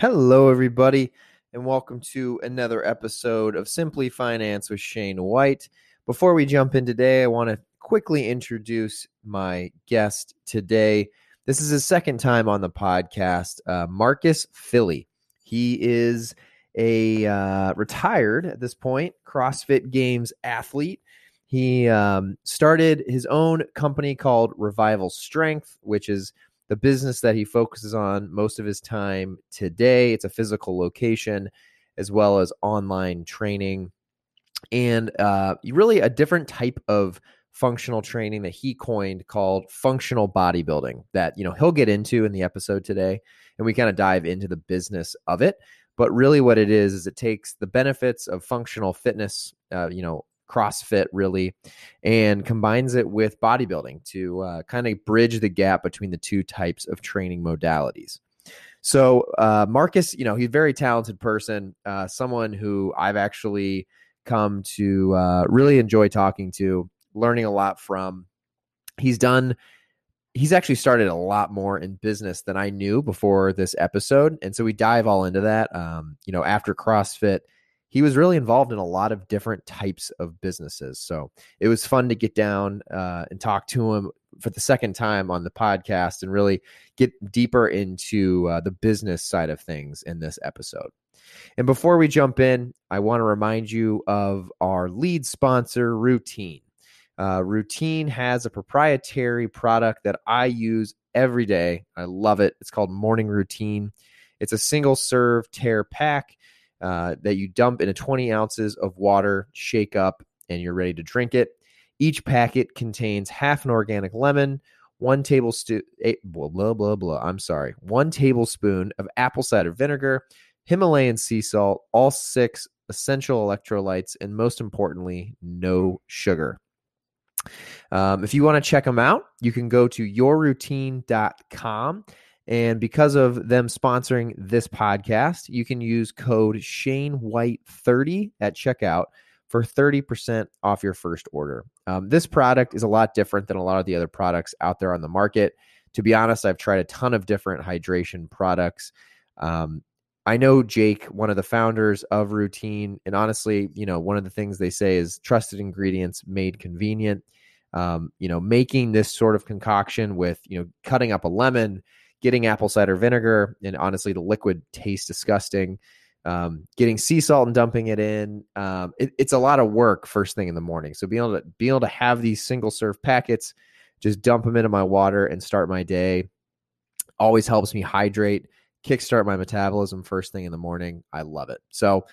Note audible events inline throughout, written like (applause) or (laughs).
Hello, everybody, and welcome to another episode of Simply Finance with Shane White. Before we jump in today, I want to quickly introduce my guest today. This is his second time on the podcast, uh, Marcus Filly. He is a uh, retired at this point CrossFit Games athlete. He um, started his own company called Revival Strength, which is the business that he focuses on most of his time today. It's a physical location as well as online training and uh, really a different type of functional training that he coined called functional bodybuilding that you know he'll get into in the episode today and we kind of dive into the business of it but really what it is is it takes the benefits of functional fitness uh, you know CrossFit really, and combines it with bodybuilding to uh, kind of bridge the gap between the two types of training modalities. So uh, Marcus, you know, he's a very talented person, uh, someone who I've actually come to uh, really enjoy talking to, learning a lot from. He's done. He's actually started a lot more in business than I knew before this episode, and so we dive all into that. Um, you know, after CrossFit, he was really involved in a lot of different types of businesses. So it was fun to get down uh, and talk to him for the second time on the podcast and really get deeper into uh, the business side of things in this episode. And before we jump in, I want to remind you of our lead sponsor, Routine. Uh, Routine has a proprietary product that I use every day. I love it. It's called Morning Routine. It's a single serve tear pack uh, that you dump into 20 ounces of water, shake up, and you're ready to drink it. Each packet contains half an organic lemon, one tablespoon, blah, blah, blah, blah. I'm sorry, one tablespoon of apple cider vinegar, Himalayan sea salt, all six essential electrolytes, and most importantly, no sugar. Um, if you want to check them out, you can go to yourroutine.com and because of them sponsoring this podcast, you can use code Shane White 30 at checkout for 30% off your first order. Um, this product is a lot different than a lot of the other products out there on the market. To be honest, I've tried a ton of different hydration products. Um, I know Jake, one of the founders of Routine, and honestly, you know, one of the things they say is trusted ingredients made convenient. Um, you know, making this sort of concoction with, you know, cutting up a lemon, getting apple cider vinegar, and honestly, the liquid tastes disgusting. Um, getting sea salt and dumping it in, um, it, it's a lot of work first thing in the morning. So being able to be able to have these single serve packets, just dump them into my water and start my day, always helps me hydrate, kickstart my metabolism first thing in the morning. I love it. So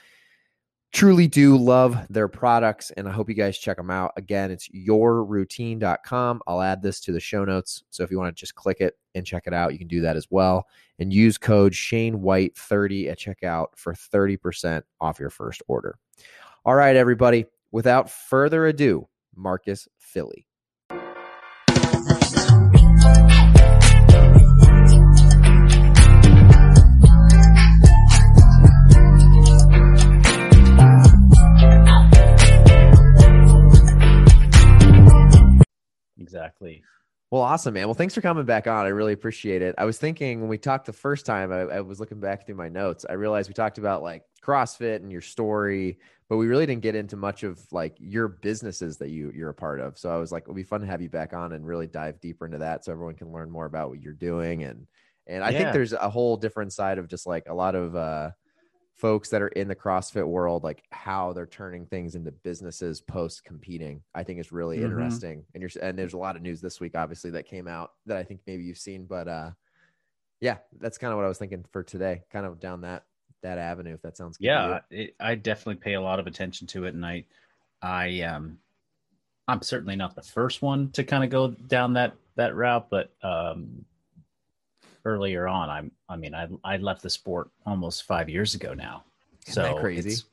truly do love their products and I hope you guys check them out. Again, it's yourroutine.com. I'll add this to the show notes. So if you want to just click it and check it out, you can do that as well. And use code Shane White 30 at checkout for 30% off your first order. All right, everybody. Without further ado, Marcus Filly. Exactly. Well, awesome, man. Well, thanks for coming back on. I really appreciate it. I was thinking when we talked the first time, I, I, was looking back through my notes. I realized we talked about like CrossFit and your story, but we really didn't get into much of like your businesses that you you're a part of. So I was like, it'll be fun to have you back on and really dive deeper into that, so everyone can learn more about what you're doing. And and I yeah. think there's a whole different side of just like a lot of uh, folks that are in the CrossFit world, like how they're turning things into businesses post competing. I think is really mm-hmm. interesting. And you're and there's a lot of news this week, obviously, that came out that I think maybe you've seen. But uh, yeah, that's kind of what I was thinking for today, kind of down that that avenue. If that sounds good. Yeah, it, I definitely pay a lot of attention to it, and I, I um, I'm certainly not the first one to kind of go down that that route, but um, earlier on. I'm, I mean, I, I left the sport almost five years ago now. Isn't so crazy.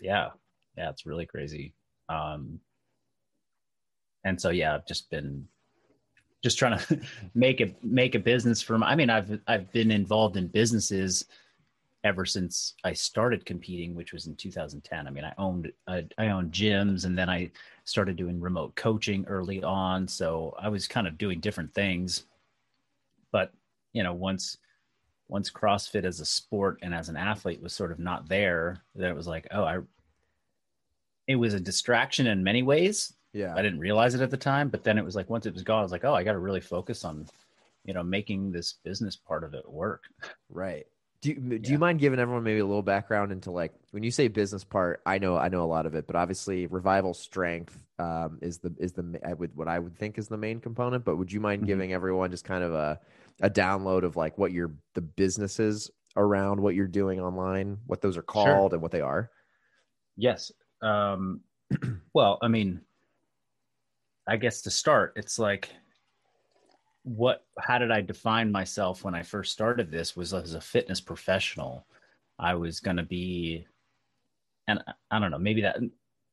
Yeah. Yeah. It's really crazy. Um, and so, yeah, I've just been just trying to (laughs) make a, make a business from, I mean, I've, I've been involved in businesses ever since I started competing, which was in 2010. I mean, I owned I, I, owned gyms, and then I started doing remote coaching early on. So I was kind of doing different things. But you know once once CrossFit as a sport and as an athlete was sort of not there, then it was like, oh, I it was a distraction in many ways. Yeah. I didn't realize it at the time, but then it was like once it was gone, I was like, oh, I got to really focus on, you know, making this business part of it work. Right. Do you, do Yeah. you mind giving everyone maybe a little background into like when you say business part? I know I know a lot of it, but obviously revival strength um, is the is the I would what I would think is the main component. But would you mind Mhm. giving everyone just kind of a a download of like what your the businesses around what you're doing online, what those are called, and what they are? Yes. Um, (clears throat) well, I mean, I guess to start, it's like, what? How did I define myself when I first started this? Was as a fitness professional. I was going to be, and I- I don't know, maybe that.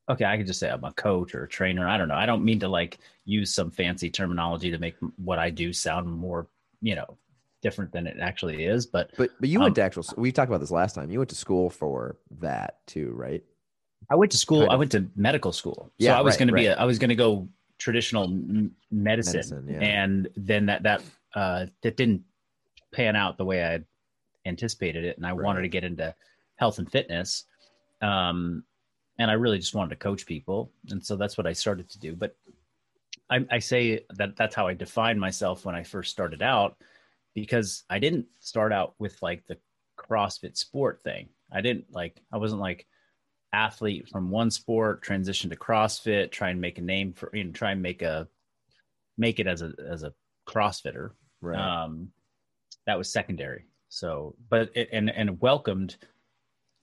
Okay, I could just say I'm a coach or a trainer. I don't know. I don't mean to like use some fancy terminology to make what I do sound more, you know, different than it actually is. But But but you Um, went to actual. We talked about this last time. You went to school for that too, right? I went to school. Kind I went to medical school. So Yeah, I was right, going to be. right. A, I was going to go traditional medicine, Medicine, yeah. and then that that uh, that didn't pan out the way I anticipated it, and I wanted to get into health and fitness. Um, and I really just wanted to coach people, and so that's what I started to do. But I, I say that that's how I defined myself when I first started out, because I didn't start out with like the CrossFit sport thing. I didn't like. I wasn't like athlete from one sport transition to CrossFit, try and make a name for you know, try and make a make it as a as a CrossFitter. Right. Um, that was secondary. So, but it, and and welcomed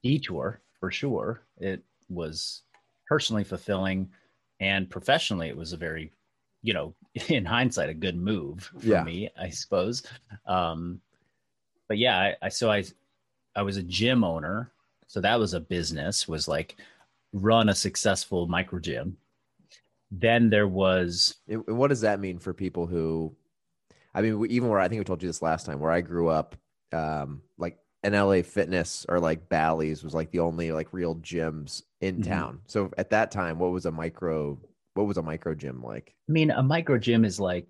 detour for sure. It was personally fulfilling, and professionally, it was a very, you know, (laughs) in hindsight, a good move for Yeah. me, I suppose. Um, but yeah, I, I so I I was a gym owner, so that was a business. Was like run a successful micro gym. Then there was and what does that mean for people who, I mean, even where I think we told you this last time, where I grew up, um, like an LA Fitness or like Bally's was like the only like real gyms in Mhm. town. So at that time, what was a micro? What was a micro gym like? I mean, a micro gym is like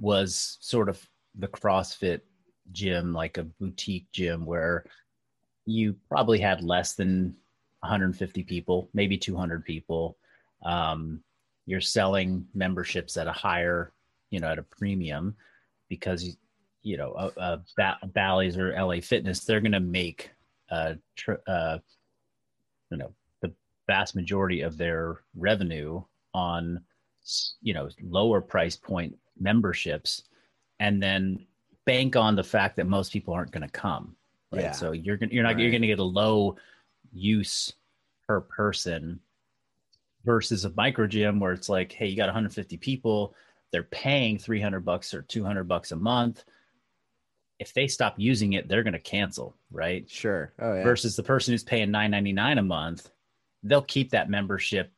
was sort of the CrossFit gym, like a boutique gym where you probably had less than 150 people, maybe 200 people. Um, you're selling memberships at a higher, you know, at a premium because you, know, uh, ba- Bally's or LA Fitness, they're going to make, tr- uh, you know, the vast majority of their revenue on you know lower price point memberships and then bank on the fact that most people aren't going to come right Yeah. so you're going to you're not you're going to get a low use per person versus a micro gym where it's like hey you got 150 people they're paying 300 bucks or 200 bucks a month if they stop using it they're going to cancel right Sure. Oh yeah. versus the person who's paying 9.99 a month they'll keep that membership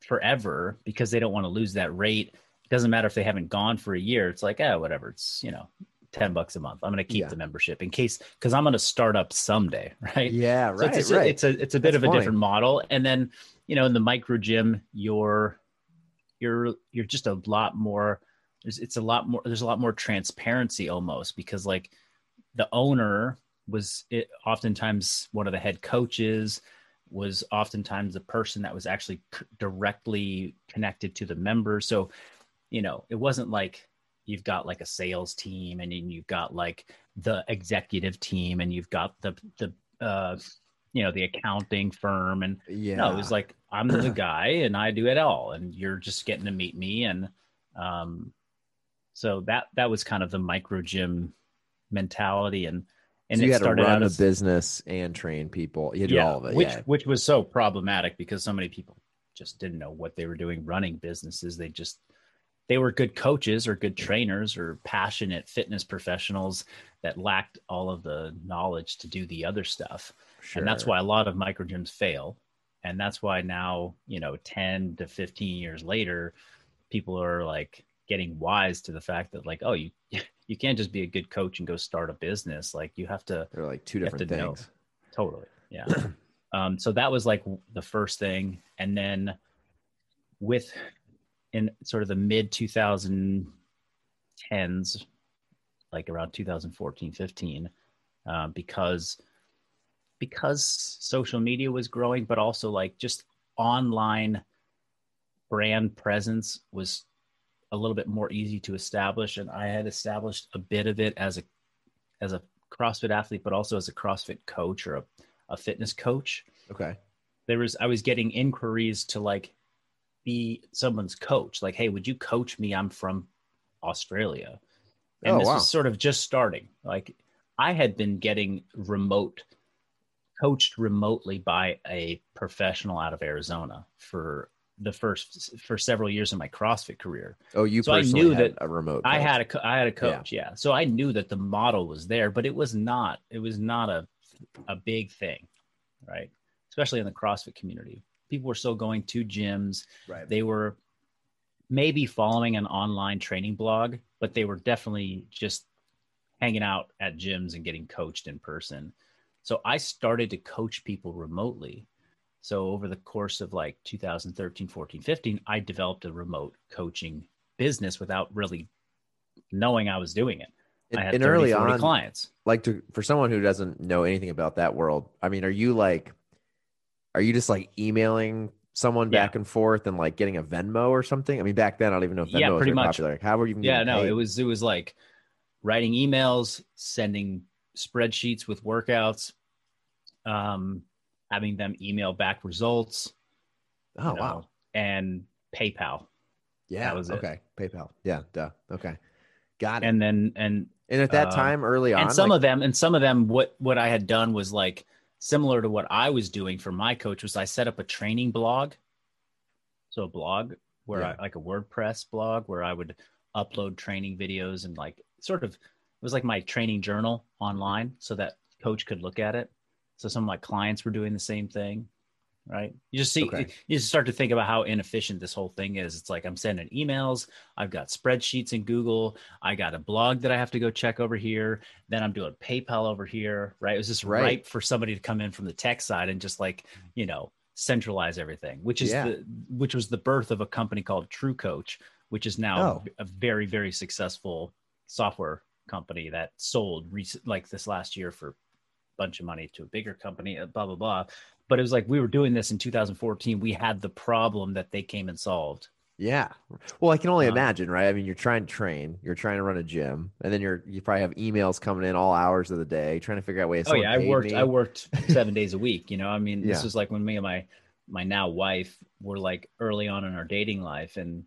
forever because they don't want to lose that rate it doesn't matter if they haven't gone for a year it's like oh whatever it's you know 10 bucks a month i'm going to keep Yeah. the membership in case because i'm going to start up someday (laughs) right yeah. so Right. it's, a, right. it's a it's a bit That's of a funny. different model and then you know in the micro gym you're you're you're just a lot more there's it's a lot more there's a lot more transparency almost because like the owner was it oftentimes one of the head coaches was oftentimes the person that was actually c- directly connected to the members so you know it wasn't like you've got like a sales team and then you've got like the executive team and you've got the the uh you know the accounting firm. And yeah. no, it was like I'm the (laughs) guy and I do it all, and you're just getting to meet me, and um, so that that was kind of the micro gym mentality, and and so you it had to run out a business and train people. You had do yeah, all of it. which yeah. which was so problematic because so many people just didn't know what they were doing running businesses. They just they were good coaches or good trainers or passionate fitness professionals that lacked all of the knowledge to do the other stuff Sure. and that's why a lot of micro gyms fail and that's why now you know 10 to 15 years later people are like getting wise to the fact that like oh you you can't just be a good coach and go start a business like you have to they're like two different to know. things. totally yeah (clears throat) um so that was like the first thing and then with in sort of the mid 2010s like around 2014 15 uh, because because social media was growing, but also like just online brand presence was a little bit more easy to establish, and I had established a bit of it as a as a CrossFit athlete, but also as a CrossFit coach or a, a fitness coach. Okay. There was I was getting inquiries to like be someone's coach. Like, hey, would you coach me? I'm from Australia. And Oh, this wow. was sort of just starting. Like I had been getting remote coached remotely by a professional out of Arizona for the first for several years of my CrossFit career. Oh, you So I knew had that a remote. I had a I had a coach, yeah. So I knew that the model was there, but it was not it was not a a big thing, right? Especially in the CrossFit community. People were still going to gyms. right. They were maybe following an online training blog, but they were definitely just hanging out at gyms and getting coached in person. So I started to coach people remotely. So over the course of like 2013, 14, 15, I developed a remote coaching business without really knowing I was doing it. And, I had and 30, early 40 on, clients. like to for someone who doesn't know anything about that world, I mean, are you like, are you just like emailing someone Yeah. back and forth and like getting a Venmo or something? I mean, back then I don't even know if Venmo Yeah, was much. popular. Like, how were you? even Yeah, no, paid? it was it was like writing emails, sending spreadsheets with workouts, um, having them email back results. Oh you know, wow. And PayPal. Yeah. that was it. okay. PayPal. Yeah. Duh. Okay. Got it. And then and And at that um, time, early on, and some like- of them and some of them what what I had done was like similar to what I was doing for my coach was I set up a training blog. So a blog where Yeah. I like a WordPress blog where I would upload training videos and like sort of it was like my training journal online so that coach could look at it. So some of my clients were doing the same thing. Right. You just see Okay. you just start to think about how inefficient this whole thing is. It's like I'm sending emails, I've got spreadsheets in Google, I got a blog that I have to go check over here. Then I'm doing PayPal over here, right? It was just Right. ripe for somebody to come in from the tech side and just like, you know, centralize everything, which is Yeah. the which was the birth of a company called TrueCoach, which is now Oh. a very very successful software company that sold recent like this last year for bunch of money to a bigger company, uh, blah blah blah. But it was like we were doing this in 2014. We had the problem that they came and solved. Yeah. Well, I can only Um, imagine, right? I mean, you're trying to train, you're trying to run a gym, and then you're you probably have emails coming in all hours of the day, trying to figure out ways. Oh yeah, I worked. Me. I worked (laughs) seven days a week. You know, I mean, this Yeah. was like when me and my my now wife were like early on in our dating life, and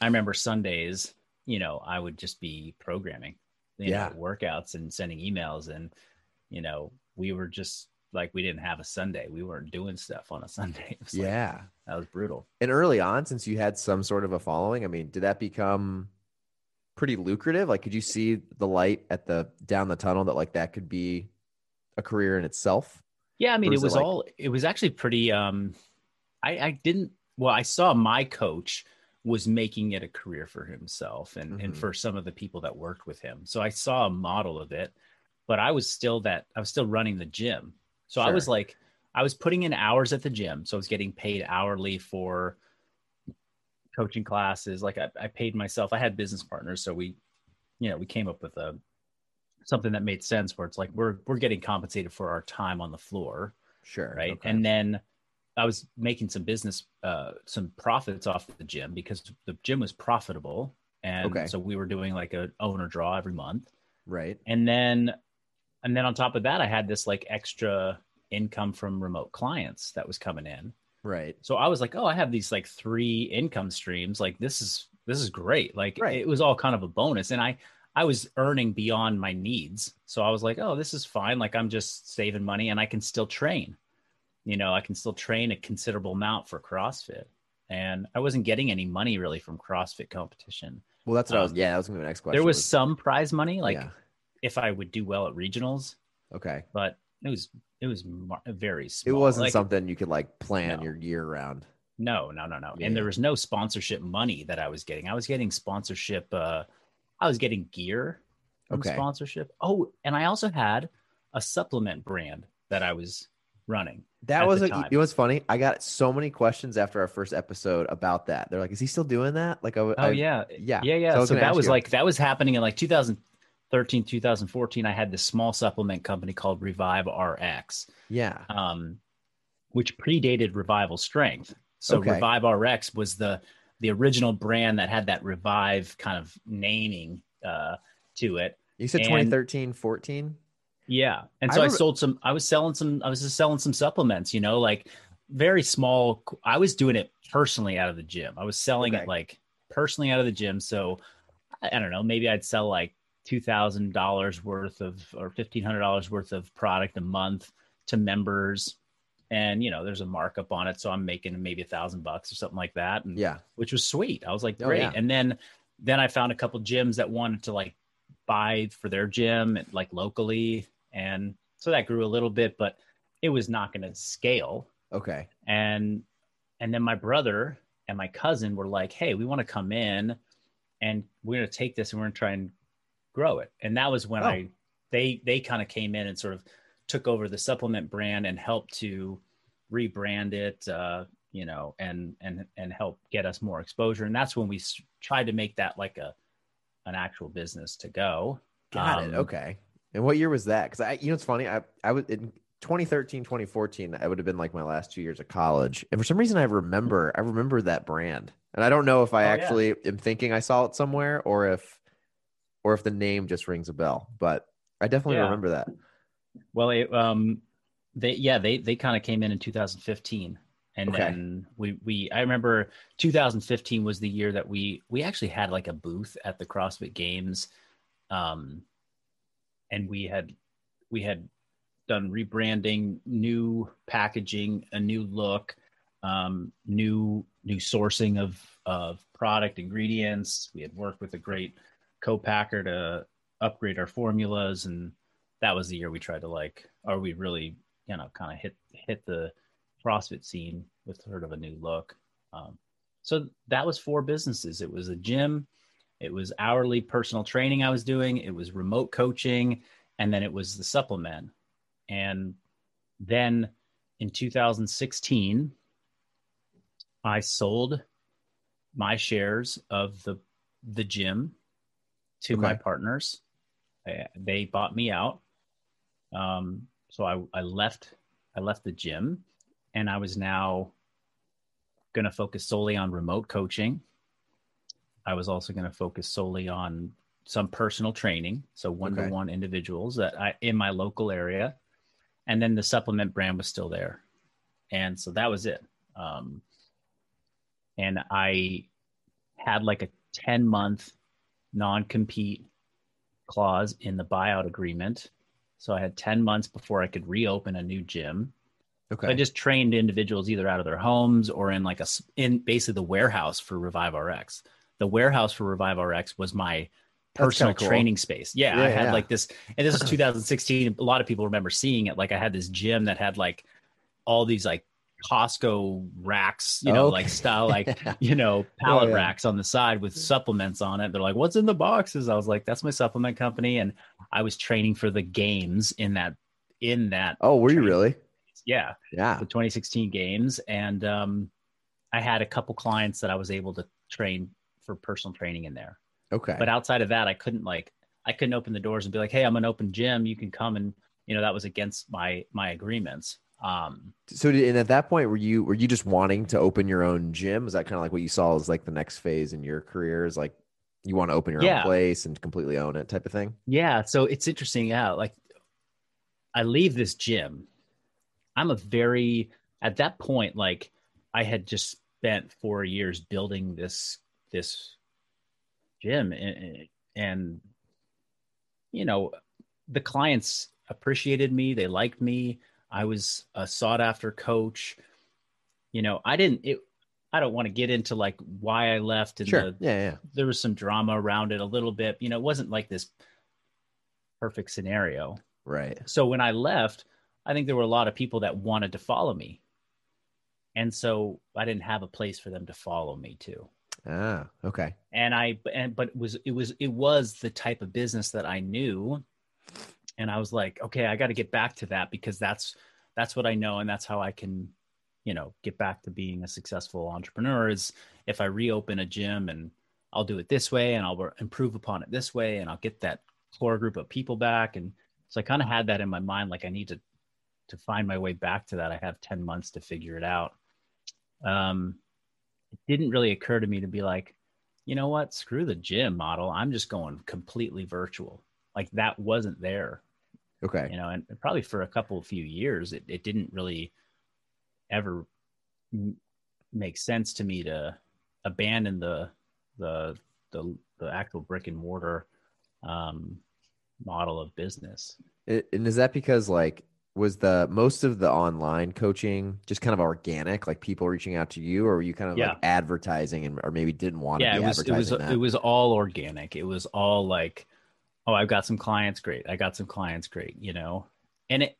I remember Sundays. You know, I would just be programming, you Yeah. know, workouts and sending emails, and you know, we were just like we didn't have a Sunday. We weren't doing stuff on a Sunday. (laughs) Was like, Yeah. that was brutal. And early on, since you had some sort of a following, I mean, did that become pretty lucrative? Like, could you see the light at the down the tunnel that like that could be a career in itself? Yeah, I mean, Or it is it was like- all. It was actually pretty. Um, I I didn't. Well, I saw my coach was making it a career for himself, and and Mhm. for some of the people that worked with him. So I saw a model of it, but I was still that. I was still running the gym. So I was like, I was putting in hours at the gym, so I was getting paid hourly for coaching classes. Like I, I paid myself. I had business partners, so we, you know, we came up with a something that made sense where it's like we're we're getting compensated for our time on the floor Sure. right Okay. and then i was making some business uh some profits off the gym because the gym was profitable and Okay. so we were doing like a owner draw every month right. and then and then on top of that i had this like extra income from remote clients that was coming in Right. so i was like oh i have these like three income streams like this is this is great like Right. it was all kind of a bonus and i i was earning beyond my needs so i was like oh this is fine like i'm just saving money and i can still train you know i can still train a considerable amount for crossfit and i wasn't getting any money really from crossfit competition Well, that's what I was. Um, Yeah, that was gonna be my next question. there was some prize money like yeah. If i would do well at regionals Okay. but it was it was mar- very It wasn't Like, something you could like plan No. your year around. No, no, no, no. Yeah, and there was no sponsorship money that I was getting. I was getting sponsorship. Uh, I was getting gear from Okay. sponsorship. Oh, and I also had a supplement brand that I was running. That was a, it was funny. I got so many questions after our first episode about that. They're like, "Is he still doing that?" Like, I, Oh I- yeah, yeah, yeah, yeah. So So, that was you. like that was happening in like 2013, 2014, I had this small supplement company called Revive RX. Yeah. Um, which predated Revival Strength. So Okay. Revive RX was the the original brand that had that Revive kind of naming uh, to it. You said And- 2013, 14? Yeah, and I so I, sold some. I was selling some. I was just selling some supplements. You know, like very small. I was doing it personally out of the gym. I was selling Okay. it like personally out of the gym. So I, I don't know. Maybe I'd sell like two thousand dollars worth of or fifteen hundred dollars worth of product a month to members, and you know, there's a markup on it. So I'm making maybe a thousand bucks or something like that. And Yeah. which was sweet. I was like, Oh, great. yeah. And then then I found a couple gyms that wanted to like buy for their gym like locally. And so that grew a little bit, but it was not going to scale. Okay. And and then my brother and my cousin were like, hey, we want to come in and we're going to take this and we're going to try and grow it. And that was when Oh. I they they kind of came in and sort of took over the supplement brand and helped to rebrand it uh you know and and and help get us more exposure and that's when we tried to make that like a an actual business to go Got it. Um, Okay. And what year was that? Because I, you know, it's funny. I, I was in 2013, 2014. I would have been like my last two years of college, and for some reason, I remember, I remember that brand, and I don't know if I Oh, yeah. actually am thinking I saw it somewhere, or if, or if the name just rings a bell. But I definitely Yeah. remember that. Well, it, um, they yeah they they kind of came in in 2015, and Okay. then we we I remember 2015 was the year that we we actually had like a booth at the CrossFit Games, um, and we had we had done rebranding, new packaging, a new look, um, new new sourcing of of product ingredients. We had worked with a great co-packer to upgrade our formulas and that was the year we tried to like or we really you know kind of hit hit the CrossFit scene with sort of a new look. Um, so that was four businesses. It was a gym, it was hourly personal training I was doing, it was remote coaching, and then it was the supplement. And then in 2016, I sold my shares of the the gym to my partners. I- They bought me out. Um, so I, I left I left the gym and I was now going to focus solely on remote coaching. I was also going to focus solely on some personal training, so one to one individuals that I in my local area, and then the supplement brand was still there, and so that was it. Um, and I had like a ten month non compete clause in the buyout agreement, so I had ten months before I could reopen a new gym. Okay. I just trained individuals either out of their homes or in like a in basically the warehouse for Revive RX. The warehouse for Revive RX was my personal cool. training space. Yeah, Yeah, I had yeah. like this, and this was 2016. A lot of people remember seeing it. Like I had this gym that had like all these like Costco racks, you know, Okay. like style, like (laughs) you know, pallet yeah. racks on the side with supplements on it. They're like, "What's in the boxes?" I was like, "That's my supplement company," and I was training for the games in that in that Oh, were you really? yeah Yeah. the 2016 games and um, i had a couple clients that i was able to train for personal training in there Okay. but outside of that i couldn't like i couldn't open the doors and be like hey i'm an open gym you can come and you know that was against my my agreements um so, did, and at that point, were you were you just wanting to open your own gym? Was that kind of like what you saw as like the next phase in your career? Is like you want to open your Yeah. own place and completely own it, type of thing? yeah so it's interesting yeah like i leave this gym i'm a very at that point like i had just spent four years building this this gym and, and you know the clients appreciated me they liked me i was a sought after coach you know i didn't it i don't want to get into like why i left and Sure. the, Yeah. Yeah. there was some drama around it a little bit you know it wasn't like this perfect scenario Right. so when I left, I think there were a lot of people that wanted to follow me. And so I didn't have a place for them to follow me to. Ah. Okay. And I and but it was it was it was the type of business that I knew. And I was like, okay, I got to get back to that because that's that's what I know and that's how I can, you know, get back to being a successful entrepreneur is if I reopen a gym and I'll do it this way and I'll improve upon it this way and I'll get that core group of people back. And so I kind of had that in my mind, like I need to to find my way back to that. I have 10 months to figure it out. Um, it didn't really occur to me to be like, you know what, screw the gym model. I'm just going completely virtual. Like that wasn't there. Okay. You know, and probably for a couple of few years, it, it didn't really ever m- make sense to me to abandon the, the, the, the actual brick and mortar um, model of business. It, and is that because like was the most of the online coaching just kind of organic, like people reaching out to you, or were you kind of Yeah. like advertising and or maybe didn't want yeah to it be was it was that? it was all organic it was all like oh i've got some clients great. I got some clients great you know? And it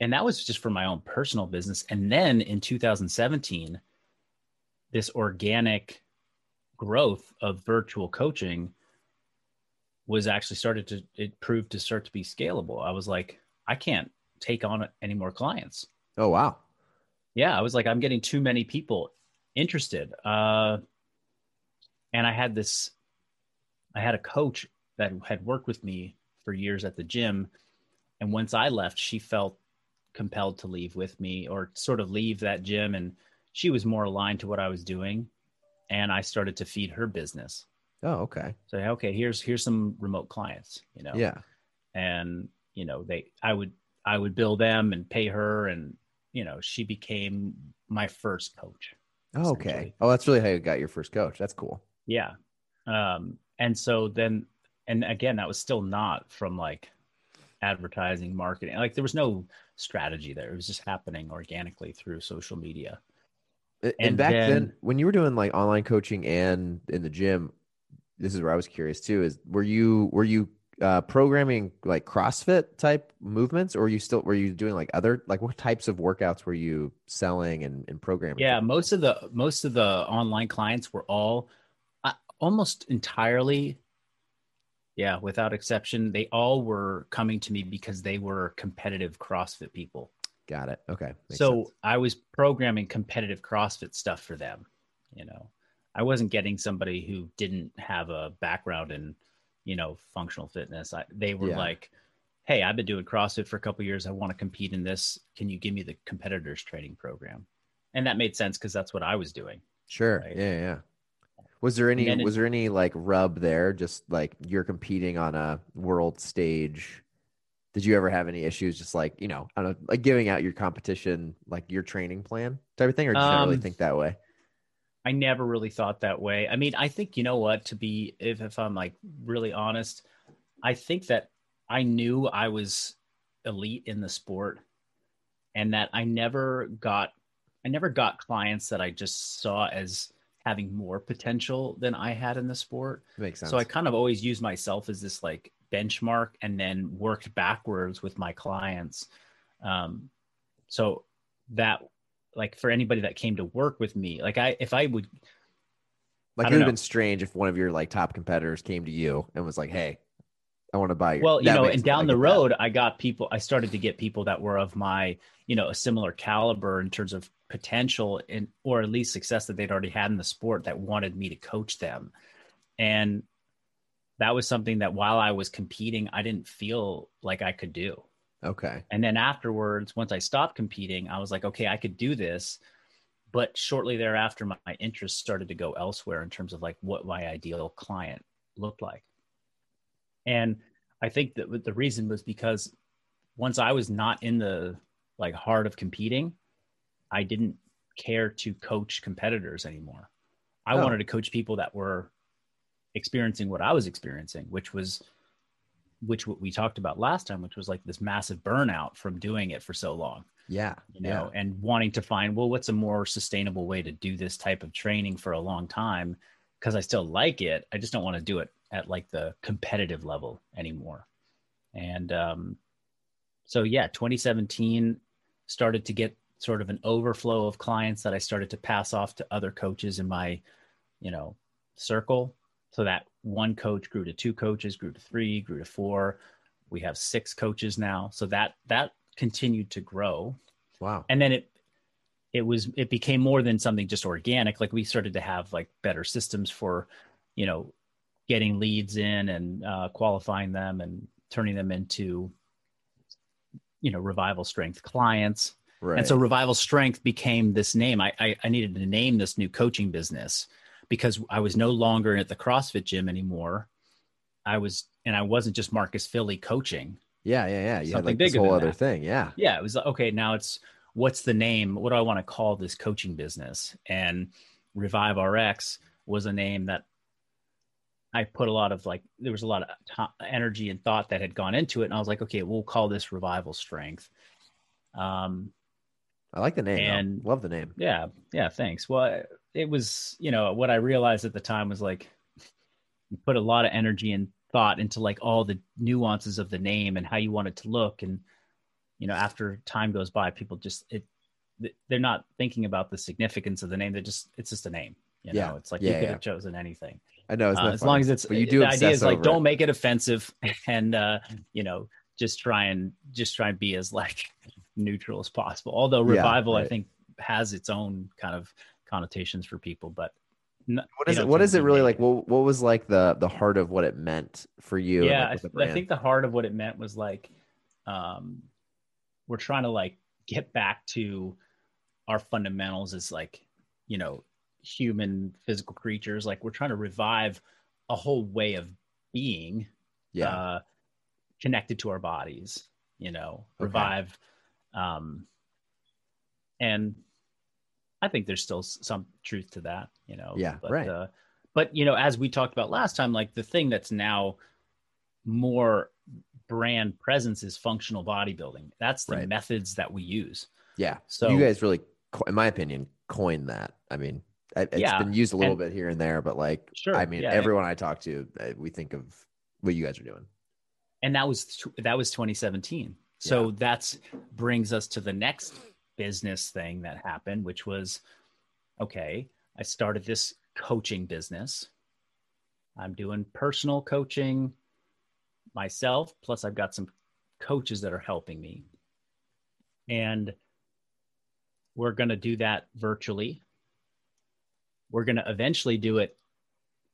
and that was just for my own personal business. And then in 2017 this organic growth of virtual coaching was actually started to it proved to start to be scalable. I was like i can't take on any more clients. Oh wow. yeah i was like i'm getting too many people interested. Uh and i had this i had a coach that had worked with me for years at the gym and once i left she felt compelled to leave with me or sort of leave that gym and she was more aligned to what i was doing and i started to feed her business Oh, okay. so okay here's here's some remote clients you know Yeah. and you know they i would i would bill them and pay her and you know she became my first coach Oh, okay. Oh, that's really how you got your first coach. That's cool. yeah um and so then and again that was still not from like advertising marketing like there was no strategy there it was just happening organically through social media And, And back then, then- when you were doing like online coaching and in the gym, this is where I was curious too. Is were you were you uh, programming like CrossFit type movements, or you still were you doing like other like what types of workouts were you selling and, and programming? yeah most of the most of the online clients were all almost entirely yeah without exception they all were coming to me because they were competitive crossfit people got it. Okay, Makes so sense. I was programming competitive CrossFit stuff for them. You know, I wasn't getting somebody who didn't have a background in, you know, functional fitness. I, they were Yeah. like, "Hey, I've been doing CrossFit for a couple years. I want to compete in this. Can you give me the competitors training program?" And that made sense because that's what I was doing. Sure. right? Yeah, yeah. Was there any it- was there any like rub there? Just like you're competing on a world stage. Did you ever have any issues just like, you know, I don't know, like giving out your competition, like your training plan type of thing? Or did you not really Um, think that way? I never really thought that way. I mean, I think you know what to be if if I'm like really honest, I think that I knew I was elite in the sport and that I never got I never got clients that I just saw as having more potential than I had in the sport. Makes sense. So I kind of always used myself as this like benchmark and then worked backwards with my clients. Um, so that like for anybody that came to work with me, like I if I would like I it would have been strange if one of your like top competitors came to you and was like, Hey, I want to buy your well, you That know, and down the get that. road, I got people. I started to get people that were of my, you know, a similar caliber in terms of potential and or at least success that they'd already had in the sport that wanted me to coach them, and that was something that while I was competing, I didn't feel like I could do. Okay. And then afterwards, once I stopped competing, I was like, okay, I could do this. But shortly thereafter, my, my interest started to go elsewhere in terms of like what my ideal client looked like. And I think that the reason was because once I was not in the like heart of competing, I didn't care to coach competitors anymore. I Oh. wanted to coach people that were experiencing what I was experiencing, which was which what we talked about last time, which was like this massive burnout from doing it for so long, Yeah. you know, and wanting to find, well, what's a more sustainable way to do this type of training for a long time? Because I still like it. I just don't want to do it at like the competitive level anymore. And um, so, yeah, 2017 started to get sort of an overflow of clients that I started to pass off to other coaches in my, you know, circle. So that one coach grew to two coaches, grew to three, grew to four. We have six coaches now. So that that continued to grow. Wow. And then it it was it became more than something just organic. Like we started to have like better systems for, you know, getting leads in and uh, qualifying them and turning them into you know revival strength clients Right. and so revival strength became this name I, I i needed to name this new coaching business because i was no longer at the crossfit gym anymore i was and i wasn't just marcus filly coaching yeah, yeah, yeah. You had something like this bigger whole other that. thing. Yeah. yeah it was like, okay now it's what's the name what do i want to call this coaching business and revive rx was a name that i put a lot of like there was a lot of to- energy and thought that had gone into it and i was like okay we'll call this revival strength um I like the name. though. And- Love the name. yeah yeah thanks well it was you know what i realized at the time was like you put a lot of energy and thought into like all the nuances of the name and how you want it to look and you know after time goes by people just it they're not thinking about the significance of the name they're just it's just a name you know Yeah. it's like Yeah, you could yeah. have chosen anything I know. It's uh, as long as it's but you do the idea is like don't it. make it offensive (laughs) and uh you know just try and just try and be as like neutral as possible although Yeah, revival i think has its own kind of connotations for people but What is it? what is it really like? What What was like the the heart of what it meant for you? yeah like, I, I think the heart of what it meant was like um we're trying to like get back to our fundamentals as like you know human physical creatures like we're trying to revive a whole way of being yeah, uh, connected to our bodies, you know, Okay. revive. Um, and I think there's still some truth to that, you know. Yeah, but, right. Uh, but you know, as we talked about last time, like the thing that's now more brand presence is functional bodybuilding. That's the Right. methods that we use. yeah. So you guys really, in my opinion, coined that. I mean, it's Yeah, been used a little and- bit here and there, but like, Sure, I mean, yeah. everyone I talk to, uh, we think of what you guys are doing. and that was that was 2017 so that's brings us to the next business thing that happened which was okay i started this coaching business i'm doing personal coaching myself plus i've got some coaches that are helping me and we're going to do that virtually we're going to eventually do it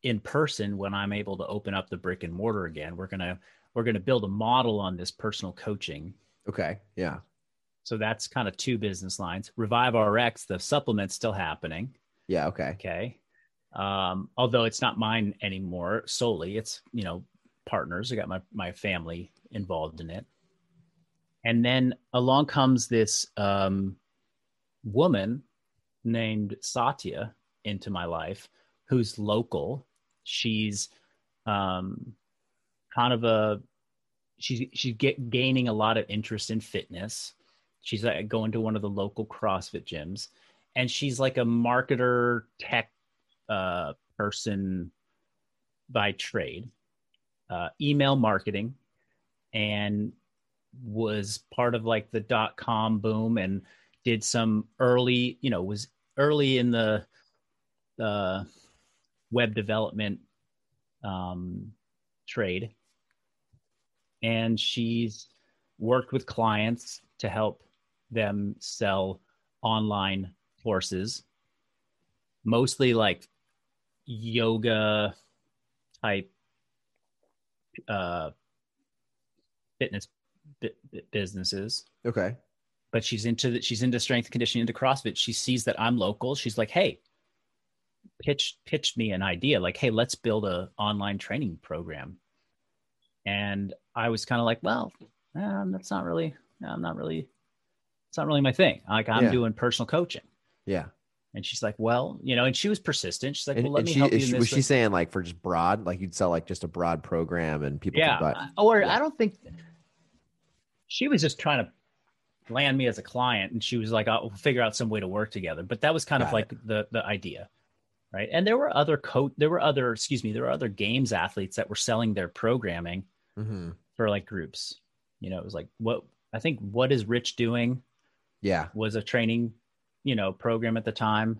in person when i'm able to open up the brick and mortar again we're going to we're going to build a model on this personal coaching Okay. Yeah. so that's kind of two business lines revive rx the supplement's still happening Yeah. Okay. okay um, although it's not mine anymore solely it's you know partners i got my my family involved in it and then along comes this um, woman named satya into my life who's local. She's um, kind of a she's she's get, gaining a lot of interest in fitness. She's like going to one of the local crossfit gyms. And she's like a marketer tech uh, person by trade, uh, email marketing, and was part of like the dot com boom and did some early, you know, was early in the uh, web development um, trade. And she's worked with clients to help them sell online courses, mostly like yoga type uh, fitness bu- bu- businesses. Okay. But she's into the, she's into strength conditioning, into CrossFit. She sees that I'm local. She's like, "Hey, pitch pitched me an idea. Like, hey, let's build a online training program." And I was kind of like, "Well, um, that's not really. I'm not really. It's not really my thing. Like, I'm Yeah. doing personal coaching." Yeah. And she's like, well, you know, and she was persistent. She's like, well, let and me she, help you she- this. was she way." saying like for just broad, like you'd sell like just a broad program and people yeah. could buy. Or Yeah. I don't think she was just trying to land me as a client and she was like, I'll figure out some way to work together. But that was kind of Got like the, the idea. Right. And there were other coach, there were other, excuse me, there were other games athletes that were selling their programming hmm for like groups. You know, it was like, what I think what is Rich doing Yeah. was a training, you know, program at the time.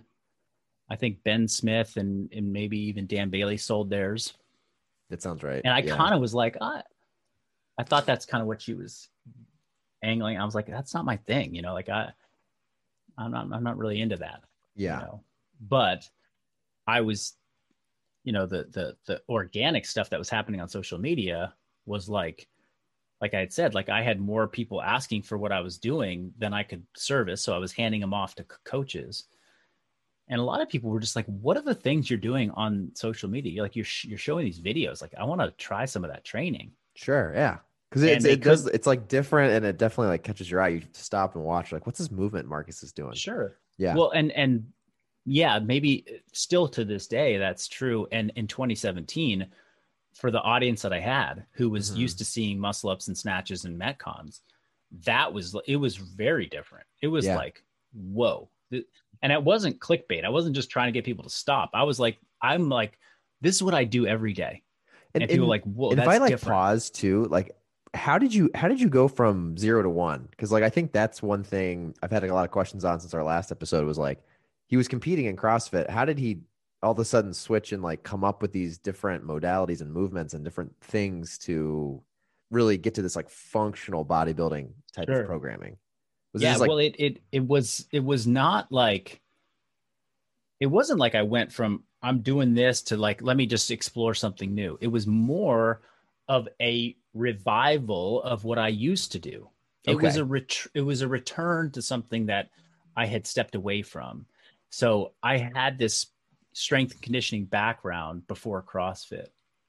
I think Ben Smith and, and maybe even Dan Bailey sold theirs. That sounds right. And I yeah. kind of was like, I, I thought that's kind of what she was angling. I was like, that's not my thing, you know, like I, I'm not, I'm not really into that. you yeah. know? But I was, you know the the the organic stuff that was happening on social media was like like I had said, like I had more people asking for what I was doing than I could service. So I was handing them off to c- coaches. And a lot of people were just like, what are the things you're doing on social media? You're like, you're, sh- you're showing these videos. Like, I want to try some of that training. Sure. Yeah. Cause it, it does, it's like different and it definitely like catches your eye. You stop and watch, like, what's this movement Marcus is doing? Sure. Yeah. Well, and, and yeah, maybe still to this day, that's true. And in 2017, for the audience that I had who was mm-hmm. used to seeing muscle ups and snatches and metcons, that was it was very different. It was yeah. like, whoa. And it wasn't clickbait. I wasn't just trying to get people to stop. I was like, I'm like, this is what I do every day. And, and people and, like, whoa, if I like different. pause too, like how did you how did you go from zero to one? Because like I think that's one thing I've had a lot of questions on since our last episode was like he was competing in CrossFit. How did he all of a sudden switch and like come up with these different modalities and movements and different things to really get to this like functional bodybuilding type sure. of programming was yeah like- well it, it it was it was not like it wasn't like i went from i'm doing this to like let me just explore something new it was more of a revival of what i used to do it okay. was a ret- it was a return to something that i had stepped away from so i had this strength and conditioning background before CrossFit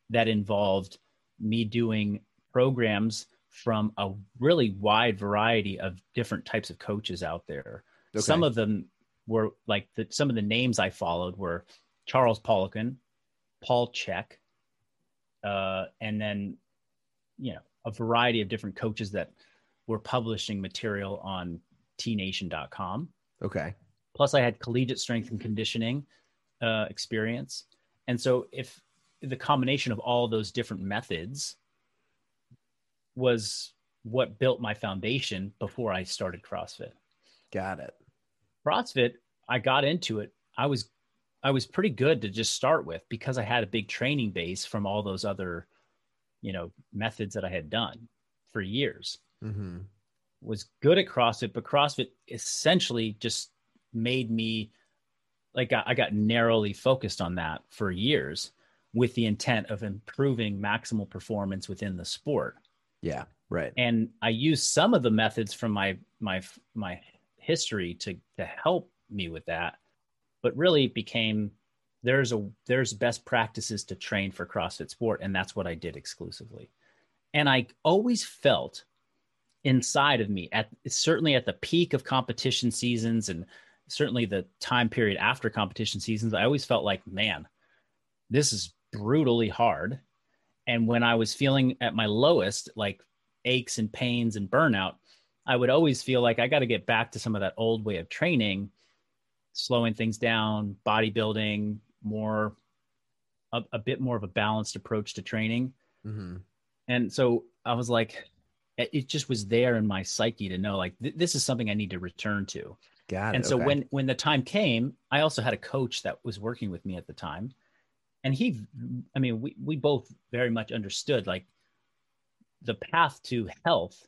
that involved me doing programs from a really wide variety of different types of coaches out there. Okay. Some of them were like the, some of the names I followed were Charles Poliquin, Paul Chek, uh, and then you know a variety of different coaches that were publishing material on tnation.com. Okay. Plus, I had collegiate strength and conditioning uh, experience. And so, if the combination of all those different methods was what built my foundation before I started CrossFit. Got it. CrossFit, I got into it. I was I was pretty good to just start with because I had a big training base from all those other, you know, methods that I had done for years. Mm-hmm. Was good at CrossFit, but CrossFit essentially just made me like I got narrowly focused on that for years with the intent of improving maximal performance within the sport. Yeah, right. And I used some of the methods from my my my history to to help me with that, but really became there's a there's best practices to train for CrossFit sport, and that's what I did exclusively. And I always felt inside of me at certainly at the peak of competition seasons and certainly the time period after competition seasons, I always felt like, man, this is brutally hard. And when I was feeling at my lowest, like aches and pains and burnout, I would always feel like I got to get back to some of that old way of training, slowing things down, bodybuilding, more, a, a bit more of a balanced approach to training. Mm-hmm. And so I was like, it just was there in my psyche to know like th- this is something I need to return to. Got it. And so okay. when when the time came, I also had a coach that was working with me at the time. And he I mean, we we both very much understood like the path to health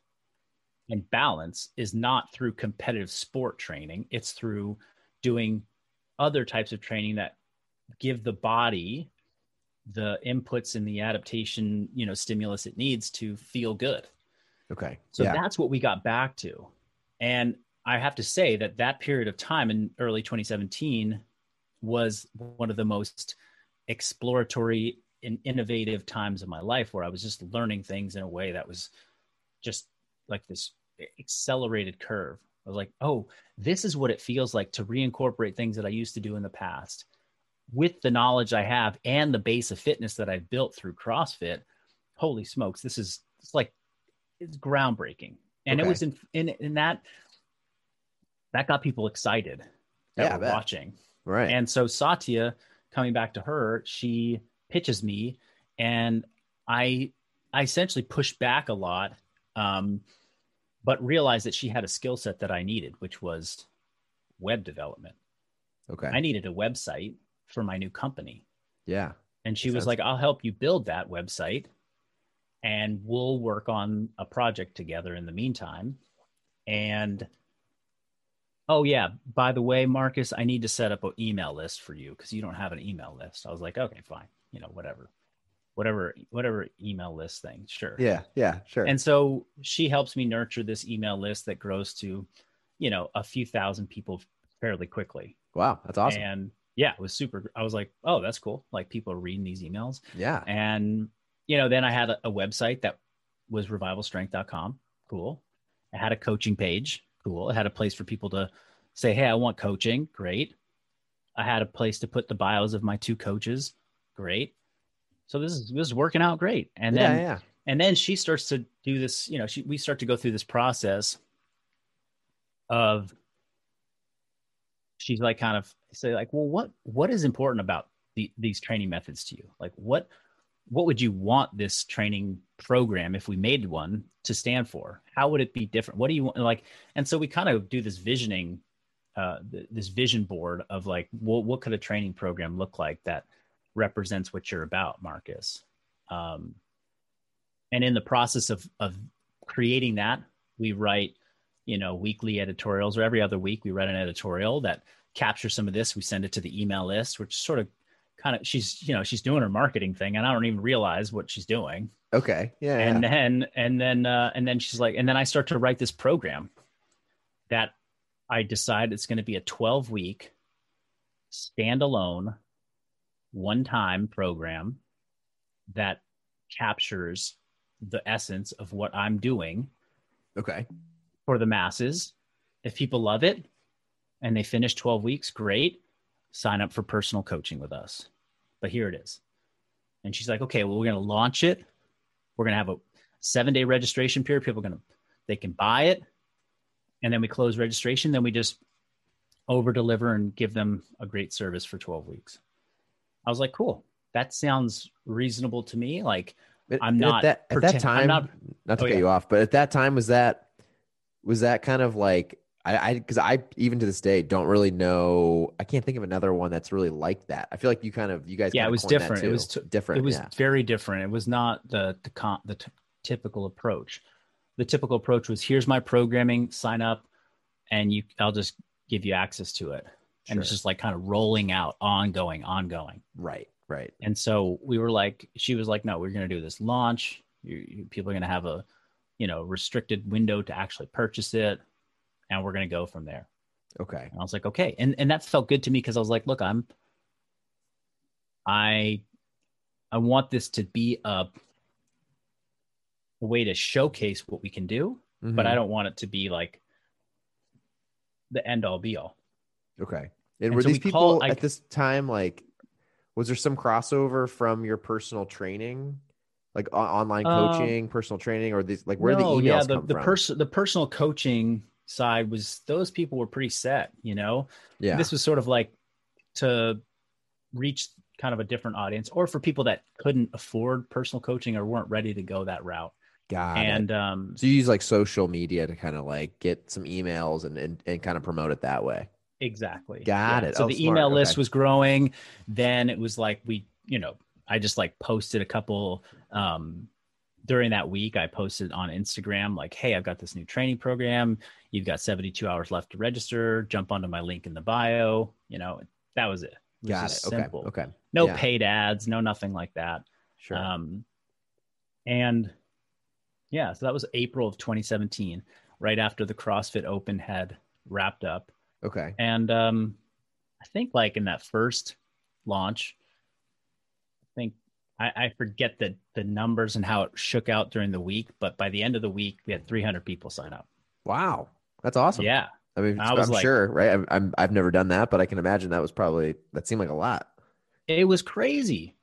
and balance is not through competitive sport training, it's through doing other types of training that give the body the inputs and the adaptation, you know, stimulus it needs to feel good. Okay. So yeah. that's what we got back to. And I have to say that that period of time in early 2017 was one of the most exploratory and innovative times of my life where I was just learning things in a way that was just like this accelerated curve. I was like, oh, this is what it feels like to reincorporate things that I used to do in the past with the knowledge I have and the base of fitness that I've built through CrossFit. Holy smokes, this is it's like it's groundbreaking. And okay. it was in, in in that that got people excited that yeah, were watching. Right. And so Satya, coming back to her, she pitches me, and I I essentially pushed back a lot, um, but realized that she had a skill set that I needed, which was web development. Okay. I needed a website for my new company. Yeah. And she was like, I'll help you build that website and we'll work on a project together in the meantime. And oh yeah by the way marcus i need to set up an email list for you because you don't have an email list i was like okay fine you know, whatever, whatever, whatever email list thing. Sure. Yeah. Yeah. Sure. And so she helps me nurture this email list that grows to, you know, a few thousand people fairly quickly. wow, that's awesome. And yeah, it was super. I was like, oh, that's cool. Like people are reading these emails. yeah. And, you know, then I had a, a website that was revivalstrength.com. Cool. I had a coaching page. Cool. I had a place for people to say, hey, I want coaching. Great. I had a place to put the bios of my two coaches. Great. So this is this is working out great. And yeah. then yeah. and then she starts to do this, you know, she we start to go through this process of she's like kind of say like, well, what what is important about the, these training methods to you? Like what what would you want this training program if we made one to stand for? How would it be different? What do you want like and so we kind of do this visioning uh th- this vision board of like what what could a training program look like that represents what you're about, Marcus. Um and in the process of of creating that, we write you know weekly editorials or every other week we write an editorial that captures some of this we send it to the email list which sort of kind of she's you know she's doing her marketing thing and i don't even realize what she's doing Okay. Yeah. and yeah. then and then uh and then she's like and then i start to write this program that i decide it's going to be a 12 week standalone one time program that captures the essence of what i'm doing Okay. for the masses. If people love it and they finish 12 weeks, great. Sign up for personal coaching with us. But here it is. And she's like, okay, well, we're going to launch it. We're going to have a seven day registration period. People are going to, they can buy it. And then we close registration. Then we just over deliver and give them a great service for 12 weeks. I was like, cool. That sounds reasonable to me. Like, At- I'm at not that, at that pretend- I'm time. not- Not, to Oh, cut yeah. you off, but at that time was that was that kind of like I I because I even to this day don't really know. I can't think of another one that's really like that. I feel like you kind of you guys. Yeah, it was different. It was t- different. it was yeah. very different. It was not the the con- the t- typical approach. The typical approach was here's my programming, sign up, and you I'll just give you access to it. And it's just like kind of rolling out, ongoing, ongoing. right. Right. And so we were like, she was like, no, we're going to do this launch. You, you, people are going to have a, you know, restricted window to actually purchase it, and we're going to go from there. Okay. And I was like, okay. And and that felt good to me because I was like, look, I'm I I want this to be a, a way to showcase what we can do, but I don't want it to be like the end all be all. Okay. And, And were so these we people call- I- at this time like? Was there some crossover from your personal training, like o- online Um, coaching, personal training, or these like where the No, emails yeah, the, come the from? person the personal coaching side was those people were pretty set, you know. yeah. This was sort of like to reach kind of a different audience or for people that couldn't afford personal coaching or weren't ready to go that route. Got it. and um So you use like social media to kind of like get some emails and, and, and kind of promote it that way. Exactly. Got it. So Oh, the smart. email list was growing. Then it was like we, you know, I just like posted a couple um during that week. I posted on Instagram like, "Hey, I've got this new training program. You've got 72 hours left to register. Jump onto my link in the bio." You know, that was it. It was Got it. Okay. simple. Okay. No Yeah. paid ads, no nothing like that. Sure. Um, and yeah, so that was April of 2017, right after the CrossFit Open had wrapped up. okay. And um, I think like in that first launch, I think I, I forget the the numbers and how it shook out during the week, but by the end of the week, we had 300 people sign up. Wow. That's awesome. Yeah, I mean, I I'm like- sure, right? I'm, I'm, I've never done that, but I can imagine that was probably, that seemed like a lot. it was crazy,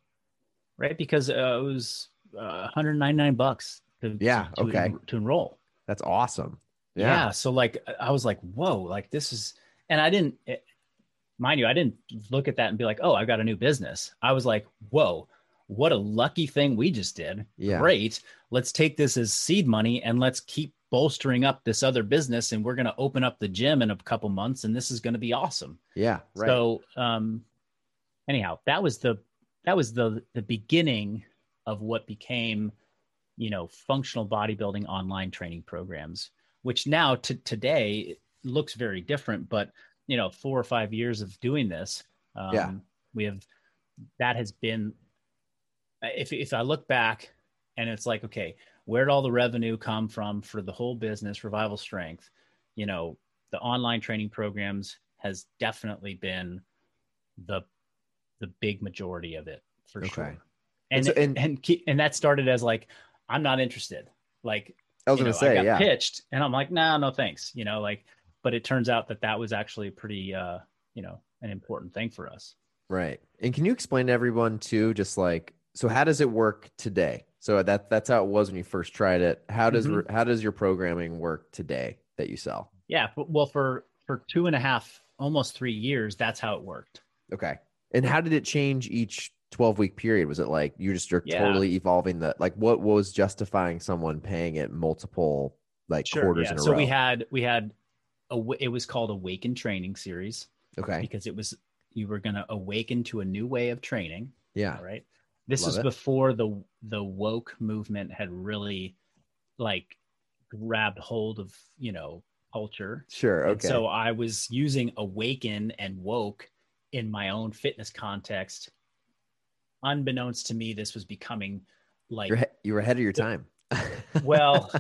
right? Because uh, it was uh, 199 bucks. To, Yeah, to, to, okay. to enroll. That's awesome. yeah. Yeah. so like i was like whoa like this is and i didn't it, mind you i didn't look at that and be like oh i've got a new business i was like whoa what a lucky thing we just did Yeah. great let's take this as seed money and let's keep bolstering up this other business and we're going to open up the gym in a couple months and this is going to be awesome Yeah. Right. so um anyhow that was the that was the the beginning of what became you know functional bodybuilding online training programs which now to today looks very different but you know four or five years of doing this um, Yeah. we have that has been if if I look back and it's like, okay, where'd all the revenue come from for the whole business, Revival Strength? You know, the online training programs has definitely been the the big majority of it for okay. sure. And and, so, and and and that started as like, I'm not interested. Like I was going to say, I got yeah. pitched, and I'm like, nah, no thanks. You know, like, but it turns out that that was actually pretty, uh, you know, an important thing for us. Right. And can you explain to everyone too, just like, so how does it work today? So that that's how it was when you first tried it. How does mm-hmm. how does your programming work today that you sell? Yeah, well, for for two and a half, almost three years, that's how it worked. Okay. And how did it change each 12 week period? Was it like you just you're yeah. totally evolving the like what, what was justifying someone paying it multiple like sure, quarters yeah. in a so row? So we had we had a it was called Awaken Training Series. Okay. Because it was you were going to awaken to a new way of training. Yeah. Right. This Love is it. before the the woke movement had really like grabbed hold of you know culture. Sure. Okay. And so I was using awaken and woke in my own fitness context. Unbeknownst to me, this was becoming like You're, you were ahead of your time. (laughs) well,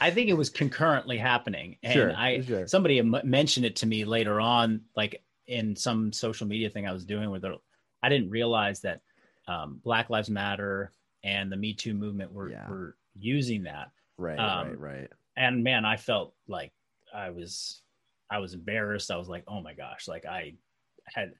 I think it was concurrently happening, and sure, I sure. somebody mentioned it to me later on, like in some social media thing I was doing with I didn't realize that um, Black Lives Matter and the Me Too movement were, yeah. were using that. Right, um, right, right. And man, I felt like I was, I was embarrassed. I was like, oh my gosh, like I had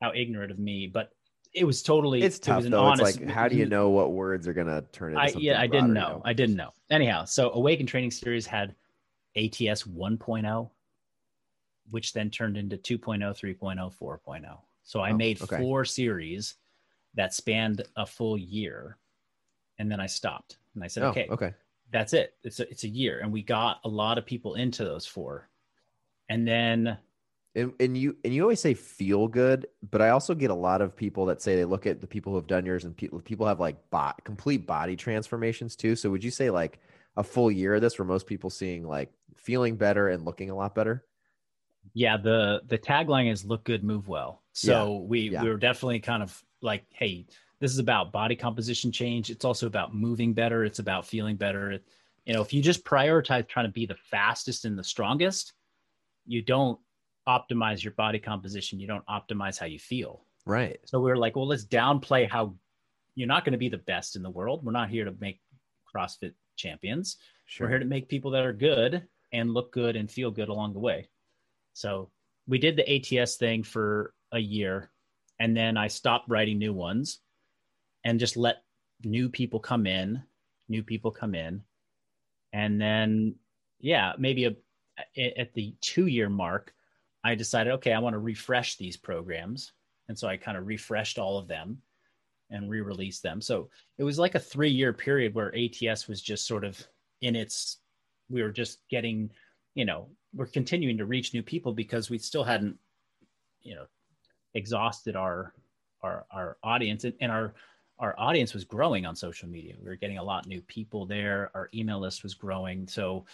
how ignorant of me, but it was totally, it's tough it though. Honest, it's like, how do you know what words are going to turn into I, yeah, I didn't know. know. I didn't know. Anyhow, so Awaken Training Series had ATS 1.0, which then turned into 2.0, 3.0, 4.0. So I oh, made okay. four series that spanned a full year. And then I stopped and I said, oh, okay, okay, that's it. It's a, it's a year. And we got a lot of people into those four. And then and, and you and you always say feel good, but I also get a lot of people that say they look at the people who have done yours and people people have like bot complete body transformations too. So would you say like a full year of this where most people seeing like feeling better and looking a lot better? Yeah, the the tagline is look good, move well. So yeah, we yeah. we were definitely kind of like, hey, this is about body composition change. It's also about moving better. It's about feeling better. You know, if you just prioritize trying to be the fastest and the strongest, you don't optimize your body composition. You don't optimize how you feel. Right. So we are like, well, let's downplay how you're not going to be the best in the world. We're not here to make CrossFit champions. Sure. We're here to make people that are good and look good and feel good along the way. So we did the ATS thing for a year and then I stopped writing new ones and just let new people come in, new people come in. And then, yeah, maybe a, at the two year mark, I decided, okay, I want to refresh these programs. And so I kind of refreshed all of them and re released them. So it was like a three year period where ATS was just sort of in its, we were just getting, you know, we're continuing to reach new people because we still hadn't, you know, exhausted our our our audience and, and our our audience was growing on social media. We were getting a lot new people there. Our email list was growing. So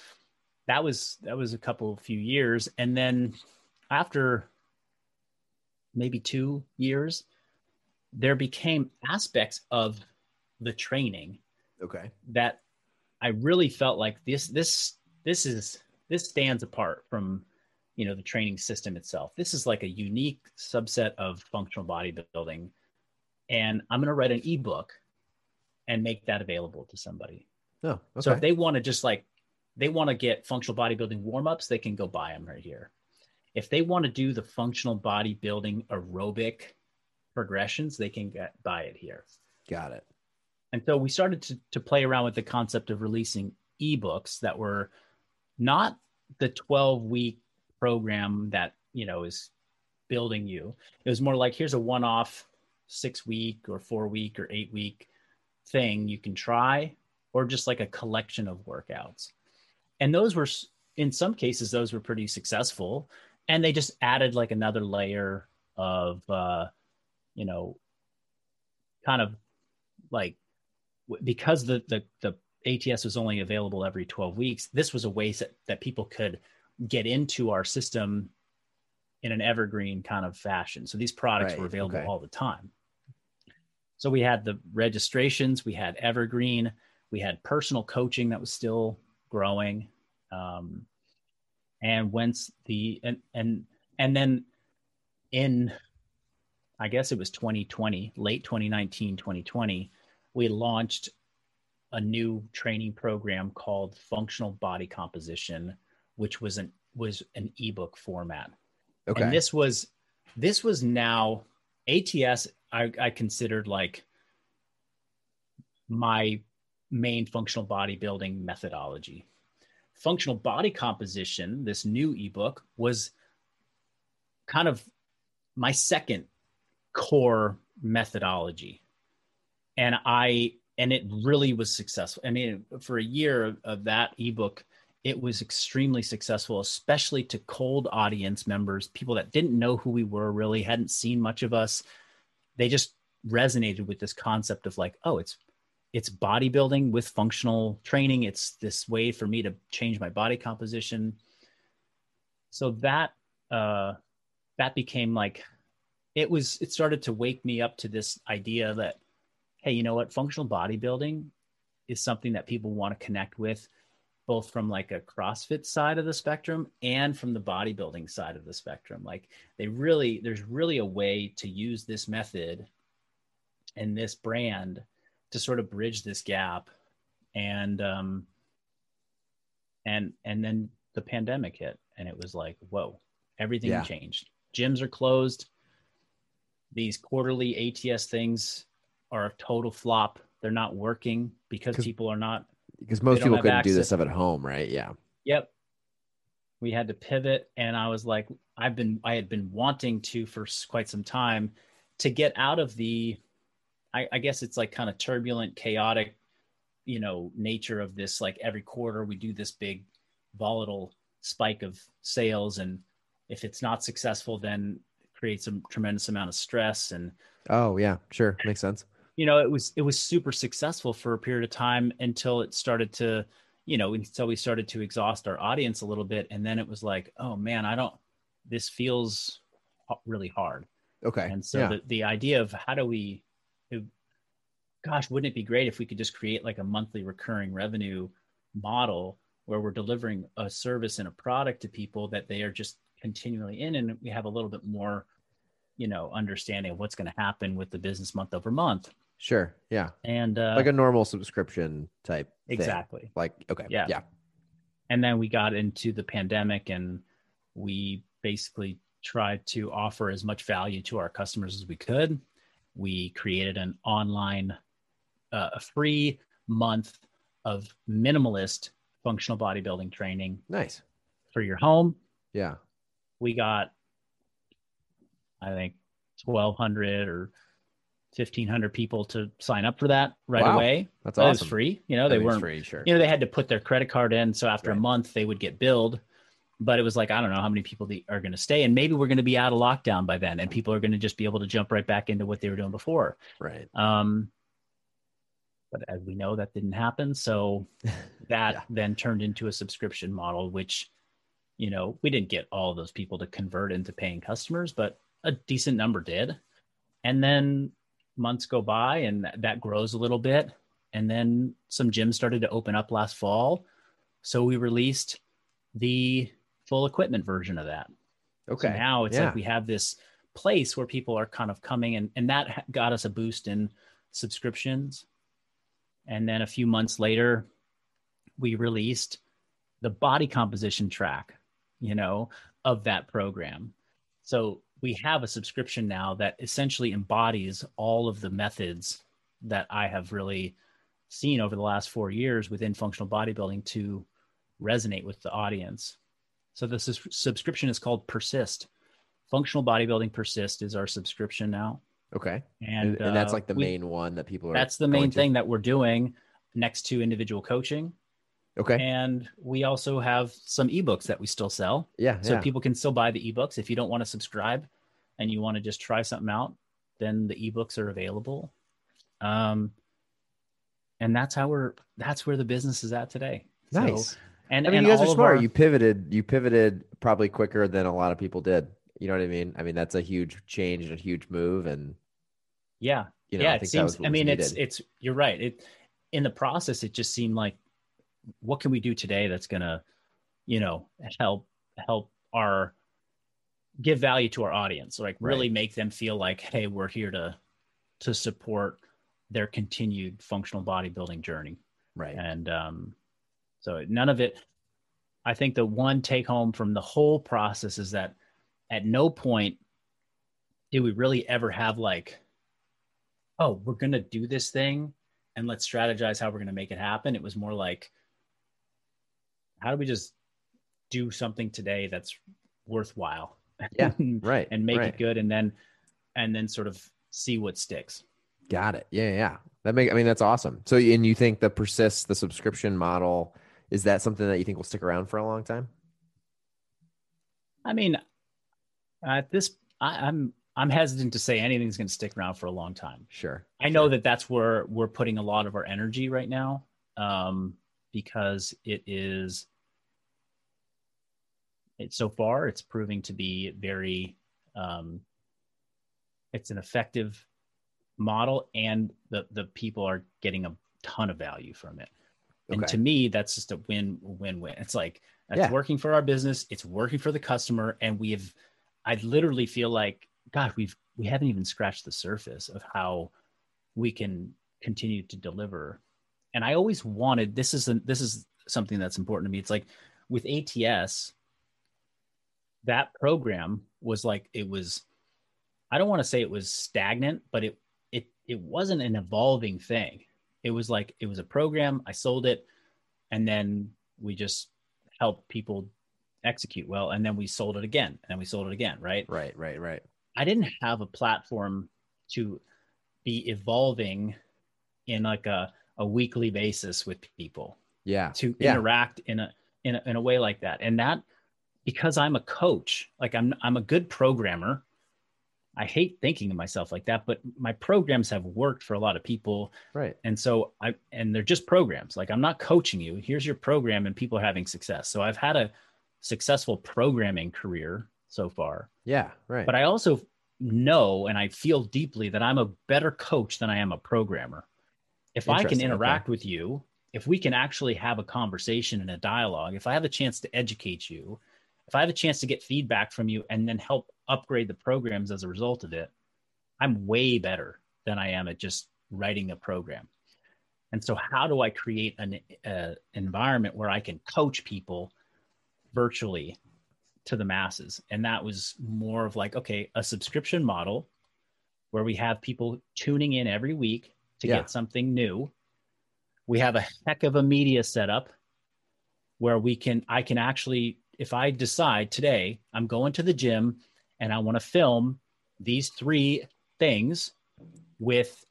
that was that was a couple few years. And then after maybe two years, there became aspects of the training okay that I really felt like this this this is this stands apart from you know the training system itself. This is like a unique subset of functional bodybuilding. And i'm going to write an ebook and make that available to somebody. Oh okay. so if they want to just like they want to get functional bodybuilding warm-ups they can go buy them right here. If they want to do the functional bodybuilding aerobic progressions they can get buy it here. Got it. And so we started to, to play around with the concept of releasing ebooks that were not the 12 week program that you know is building you. It was more like here's a one-off six week or four week or eight week thing you can try or just like a collection of workouts. And those were in some cases those were pretty successful and they just added like another layer of uh you know kind of like because the the the ATS was only available every 12 weeks this was a way that, that people could get into our system in an evergreen kind of fashion. So these products right. were available okay. all the time. so we had the registrations, we had Evergreen, we had personal coaching that was still growing. Um, and once the and and and then in I guess it was 2020, late 2019, 2020, we launched a new training program called Functional Body Composition, which was an was an ebook format. Okay. And this was this was now ATS I, I considered like my main functional bodybuilding methodology. Functional body composition, this new ebook, was kind of my second core methodology. And I and it really was successful. I mean, for a year of that ebook, it was extremely successful, especially to cold audience members, people that didn't know who we were, really hadn't seen much of us. They just resonated with this concept of like, oh, it's it's bodybuilding with functional training. It's this way for me to change my body composition. So that uh, that became like it was. It started to wake me up to this idea that hey, you know what, functional bodybuilding is something that people want to connect with both from like a CrossFit side of the spectrum and from the bodybuilding side of the spectrum. Like they really, there's really a way to use this method and this brand to sort of bridge this gap. And, um, and, and then the pandemic hit and it was like, whoa, everything yeah. changed. Gyms are closed. These quarterly ATS things are a total flop. They're not working because people are not because most people couldn't access. do this stuff at home, right? Yeah. Yep. We had to pivot, and I was like, I've been, I had been wanting to for quite some time to get out of the, I, I guess it's like kind of turbulent, chaotic, you know, nature of this. Like every quarter, we do this big, volatile spike of sales, and if it's not successful, then creates a tremendous amount of stress and. Oh yeah, sure, makes sense you know it was it was super successful for a period of time until it started to you know until we started to exhaust our audience a little bit. And then it was like oh man i don't this feels really hard. Okay. And so yeah. the, the idea of how do we it, gosh wouldn't it be great if we could just create like a monthly recurring revenue model where we're delivering a service and a product to people that they are just continually in and we have a little bit more you know understanding of what's going to happen with the business month over month Sure. Yeah. And uh, like a normal subscription type. Exactly. Thing. Like okay. Yeah. Yeah. And then we got into the pandemic, and we basically tried to offer as much value to our customers as we could. We created an online, uh, a free month of minimalist functional bodybuilding training. Nice. For your home. Yeah. We got, I think, 1200 or 1500 people to sign up for that right wow. away. That's awesome. It was free. You know, they weren't free, sure. You know, they had to put their credit card in. So after right. a month they would get billed, but it was like, I don't know how many people are going to stay. And maybe we're going to be out of lockdown by then and people are going to just be able to jump right back into what they were doing before. Right. Um, but as we know, that didn't happen. So (laughs) that yeah. then turned into a subscription model, which, you know, we didn't get all those people to convert into paying customers, but a decent number did. And then months go by and that grows a little bit. And then some gyms started to open up last fall. So we released the full equipment version of that. Okay. So now it's yeah. like we have this place where people are kind of coming and, and that got us a boost in subscriptions. And then a few months later, we released the body composition track, you know, of that program. So we have a subscription now that essentially embodies all of the methods that I have really seen over the last four years within functional bodybuilding to resonate with the audience. So this is, subscription is called Persist. Functional bodybuilding Persist is our subscription now. Okay, and, and, and that's uh, like the we, main one that people are. That's the main thing that we're doing next to individual coaching. Okay. And we also have some ebooks that we still sell. Yeah. So yeah. people can still buy the ebooks. If you don't want to subscribe and you want to just try something out, then the ebooks are available. Um, and that's how we're that's where the business is at today. Nice. So, and I mean, and you guys are smart. Our, you pivoted. You pivoted probably quicker than a lot of people did. You know what I mean? I mean, that's a huge change and a huge move. And yeah, you know, yeah, I it seems. I mean, it's needed. it's. You're right. It in the process, it just seemed like, what can we do today that's gonna, you know, help help our give value to our audience, like really Right. make them feel like, hey, we're here to to support their continued functional bodybuilding journey. right. And um, so none of it. I think the one take home from the whole process is that at no point did we really ever have like, oh, we're going to do this thing and let's strategize how we're going to make it happen. It was more like, how do we just do something today that's worthwhile? Yeah, (laughs) Right. and make right. it good and then and then sort of see what sticks. Got it. Yeah, yeah. That make I mean that's awesome. So and you think the persist the subscription model is that something that you think will stick around for a long time? I mean, at this, I, I'm I'm hesitant to say anything's going to stick around for a long time. Sure. I know that that's where we're putting a lot of our energy right now, um, because it is. It so far it's proving to be very, um, it's an effective model, and the the people are getting a ton of value from it. And Okay. to me, that's just a win win win. It's like it's Yeah. working for our business, it's working for the customer, and we have. I literally feel like God, we've we haven't even scratched the surface of how we can continue to deliver. And I always wanted this is a, this is something that's important to me. It's like with ATS, that program was like it was. I don't want to say it was stagnant, but it it it wasn't an evolving thing. It was like it was a program. I sold it, and then we just helped people execute well, and then we sold it again, and then we sold it again. Right. Right, right, right. I didn't have a platform to be evolving in like a, a weekly basis with people Yeah. to Yeah. interact in a, in a in a way like that. And that because I'm a coach, like I'm I'm a good programmer. I hate thinking of myself like that, but my programs have worked for a lot of people. Right. And so I and they're just programs. Like I'm not coaching you. Here's your program and people are having success. So I've had a successful programming career so far. Yeah, right. But I also know and I feel deeply that I'm a better coach than I am a programmer. If I can Interesting, okay. interact with you, if we can actually have a conversation and a dialogue, if I have a chance to educate you, if I have a chance to get feedback from you and then help upgrade the programs as a result of it, I'm way better than I am at just writing a program. And so, how do I create an uh, environment where I can coach people virtually to the masses? And that was more of like, okay, a subscription model where we have people tuning in every week to Yeah. get something new. We have a heck of a media setup where we can, I can actually, if I decide today I'm going to the gym and I want to film these three things with,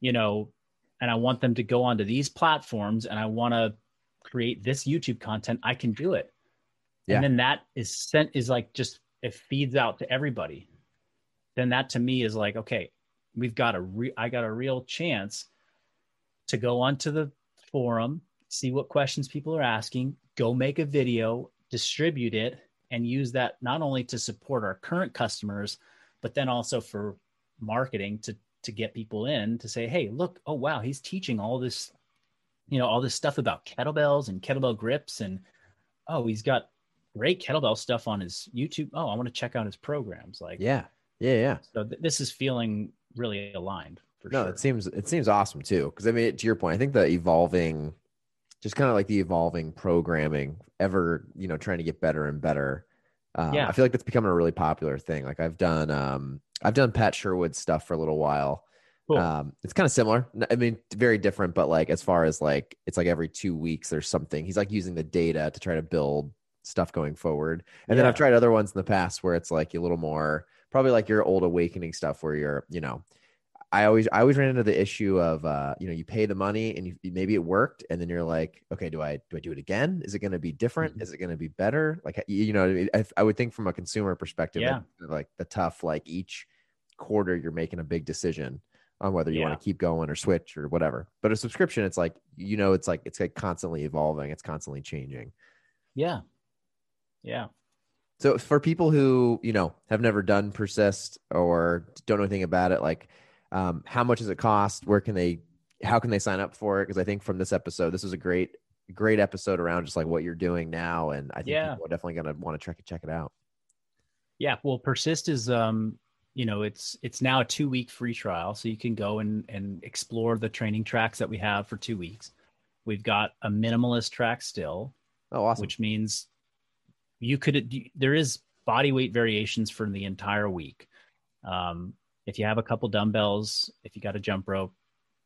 you know, and I want them to go onto these platforms and I want to create this YouTube content, I can do it. Yeah. And then that is sent is like just it feeds out to everybody. Then that to me is like, okay, we've got a re- I got a real chance to go onto the forum, see what questions people are asking, go make a video, distribute it, and use that not only to support our current customers, but then also for marketing to to get people in to say, hey, look, oh wow, he's teaching all this, you know, all this stuff about kettlebells and kettlebell grips, and oh, he's got great kettlebell stuff on his YouTube. Oh, I want to check out his programs. Like, yeah. Yeah, yeah. so th- this is feeling really aligned for No, sure. it seems it seems awesome too. Because I mean, to your point, I think the evolving, just kind of like the evolving programming, ever you know trying to get better and better. Uh, Yeah. I feel like that's becoming a really popular thing. Like I've done, um, I've done Pat Sherwood stuff for a little while. Cool. Um, it's kind of similar. I mean, very different, but like as far as like it's like every two weeks there's something. He's like using the data to try to build stuff going forward. And then I've tried other ones in the past where it's like a little more probably like your old awakening stuff where you're, you know, I always I always ran into the issue of uh, you know, you pay the money and you maybe it worked and then you're like, okay, do I do I do it again? Is it going to be different? Mhm. Is it going to be better? Like you you know, I, I would think from a consumer perspective, Yeah. like the tough like each quarter you're making a big decision on whether you Yeah. want to keep going or switch or whatever. But a subscription, it's like you know, it's like it's like constantly evolving, it's constantly changing. yeah, yeah. So for people who you know have never done persist or don't know anything about it, like Um, how much does it cost? Where can they? How can they sign up for it? Because I think from this episode, this was a great, great episode around just like what you're doing now, and I think Yeah. people are definitely gonna want to check it check it out. Yeah, well, Persist is um, you know, it's it's now a two week free trial, so you can go and and explore the training tracks that we have for two weeks. We've got a minimalist track still, Oh, awesome! which means you could there is body weight variations for the entire week. Um, if you have a couple dumbbells, if you got a jump rope,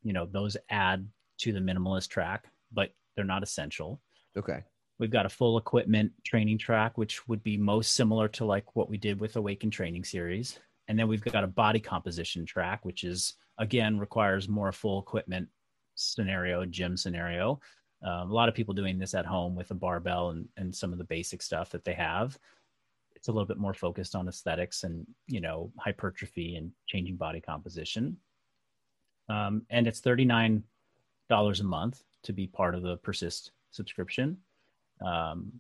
you know those add to the minimalist track, but they're not essential. okay, We've got a full equipment training track, which would be most similar to like what we did with Awaken Training Series. And then we've got a body composition track, which is again requires more full equipment scenario, gym scenario. Um, a lot of people doing this at home with a barbell and, and some of the basic stuff that they have. It's a little bit more focused on aesthetics and you know hypertrophy and changing body composition. Um, and it's thirty nine dollars a month to be part of the Persist subscription um,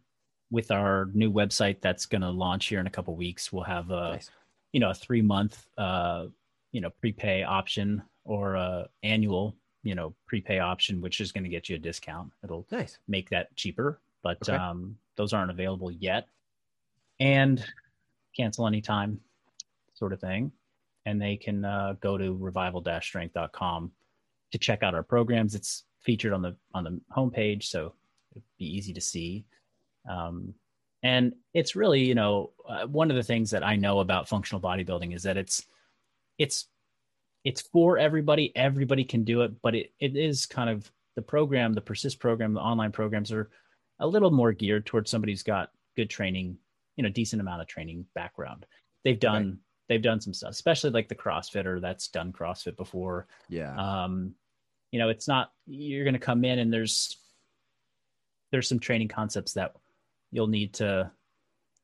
with our new website that's going to launch here in a couple weeks we'll have a nice. you know a three month uh, you know prepay option or a annual you know prepay option which is going to get you a discount. It'll Nice. make that cheaper but Okay. um, those aren't available yet. And cancel anytime sort of thing. And they can uh, go to revival-strength.com to check out our programs. It's featured on the on the homepage so it'd be easy to see. Um, and it's really you know uh, one of the things that i know about functional bodybuilding is that it's it's it's for everybody everybody can do it but it, it is kind of the program the persist program the online programs are a little more geared towards somebody who's got good training you know decent amount of training background they've done they've done some stuff especially like the crossfitter that's done crossfit before Yeah. um you know it's not you're going to come in and there's there's some training concepts that you'll need to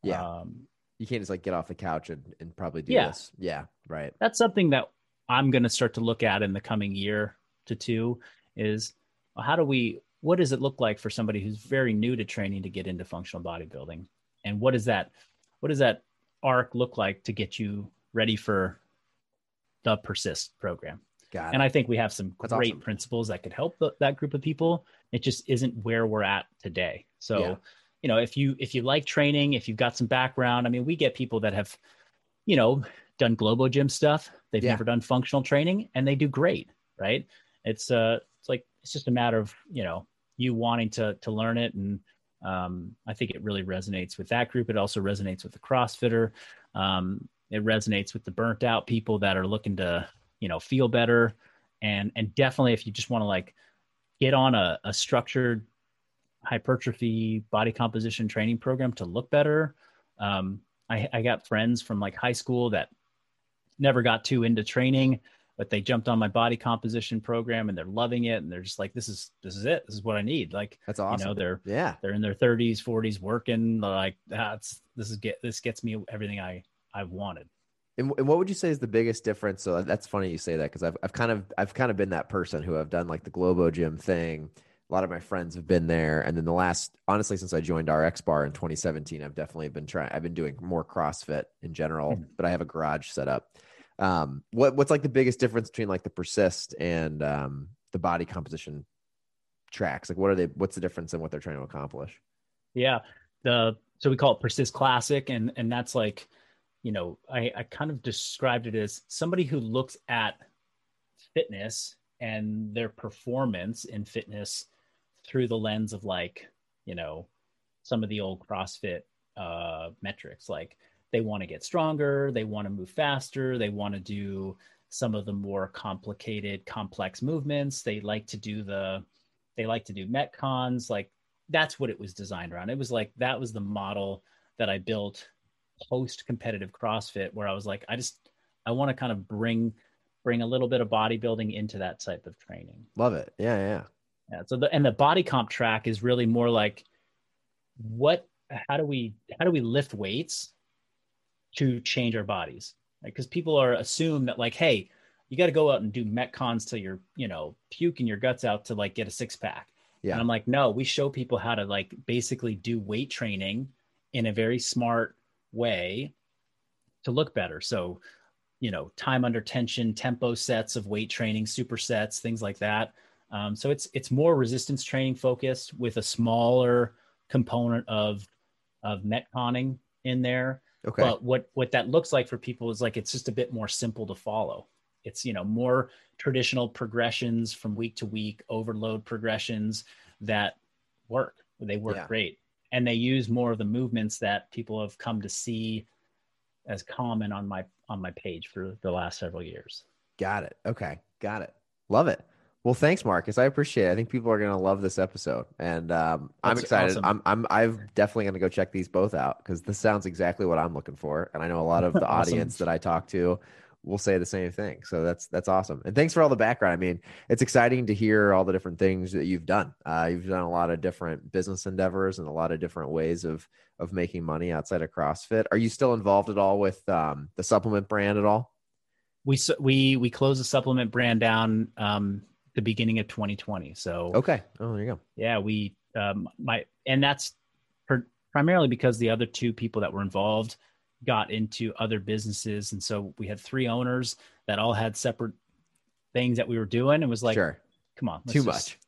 yeah. um you can't just like get off the couch and, and probably do Yeah. this. Yeah. Right. that's something that i'm going to start to look at in the coming year to two is how do we what does it look like for somebody who's very new to training to get into functional bodybuilding and what is that what does that arc look like to get you ready for the persist program Got and it. I think we have some That's great awesome. principles that could help th- that group of people. It just isn't where we're at today. So, Yeah. you know, if you if you like training, if you've got some background, I mean, we get people that have, you know, done Globo Gym stuff. They've Yeah. never done functional training, and they do great. Right? It's uh, it's like it's just a matter of you know you wanting to to learn it, and um, I think it really resonates with that group. It also resonates with the CrossFitter. Um, it resonates with the burnt out people that are looking to you know feel better and and definitely if you just want to like get on a, a structured hypertrophy body composition training program to look better um, I, I got friends from like high school that never got too into training but they jumped on my body composition program and they're loving it and they're just like this is this is it this is what i need like That's awesome. you know they're yeah. they're in their 30s 40s working They're like that's this is get this gets me everything i i've wanted And, and what would you say is the biggest difference? So that's funny you say that because I've, I've kind of I've kind of been that person who I've done like the Globo Gym thing. A lot of my friends have been there, and then the last honestly since I joined RX Bar in 2017, I've definitely been trying. I've been doing more CrossFit in general, Mhm. but I have a garage set up. Um, what what's like the biggest difference between like the persist and um, the body composition tracks? Like what are they? What's the difference in what they're trying to accomplish? Yeah. The so we call it persist classic and and that's like, you know, I, I kind of described it as somebody who looks at fitness and their performance in fitness through the lens of like, you know, some of the old CrossFit uh metrics. Like they want to get stronger, they want to move faster, they want to do some of the more complicated, complex movements. They like to do the they like to do metcons like that's what it was designed around. It was like that was the model that I built post competitive CrossFit where I was like, I just I want to kind of bring bring a little bit of bodybuilding into that type of training. Love it. Yeah, yeah. Yeah. So the and the body comp track is really more like what how do we how do we lift weights to change our bodies? Because people are assume that like, hey, you got to go out and do metcons till you're, you know, puking your guts out to like get a six pack. Yeah. And I'm like, no, we show people how to like basically do weight training in a very smart way to look better. So you know, time under tension, tempo sets of weight training, supersets, things like that. Um, so it's it's more resistance training focused with a smaller component of of metconning in there. Okay. But what what that looks like for people is like it's just a bit more simple to follow. It's you know more traditional progressions from week to week, overload progressions that work. They work Yeah. great, and they use more of the movements that people have come to see as common on my on my page for the last several years. Got it. Okay. Got it. Love it. Well, thanks, Marcus. I appreciate it. I think people are going to love this episode, and um, I'm excited. awesome. I'm, I'm, I'm definitely going to go check these both out because this sounds exactly what I'm looking for, and I know a lot of (laughs) the Awesome. audience that I talk to will say the same thing. So that's that's awesome. And thanks for all the background. I mean, it's exciting to hear all the different things that you've done. Uh, you've done a lot of different business endeavors and a lot of different ways of of making money outside of CrossFit. Are you still involved at all with um, the supplement brand at all? We we we closed the supplement brand down um, the beginning of 2020. So Okay. Oh, there you go. yeah we um my and that's per, primarily because the other two people that were involved got into other businesses and so we had three owners that all had separate things that we were doing and was like sure. come on let's Too just- much.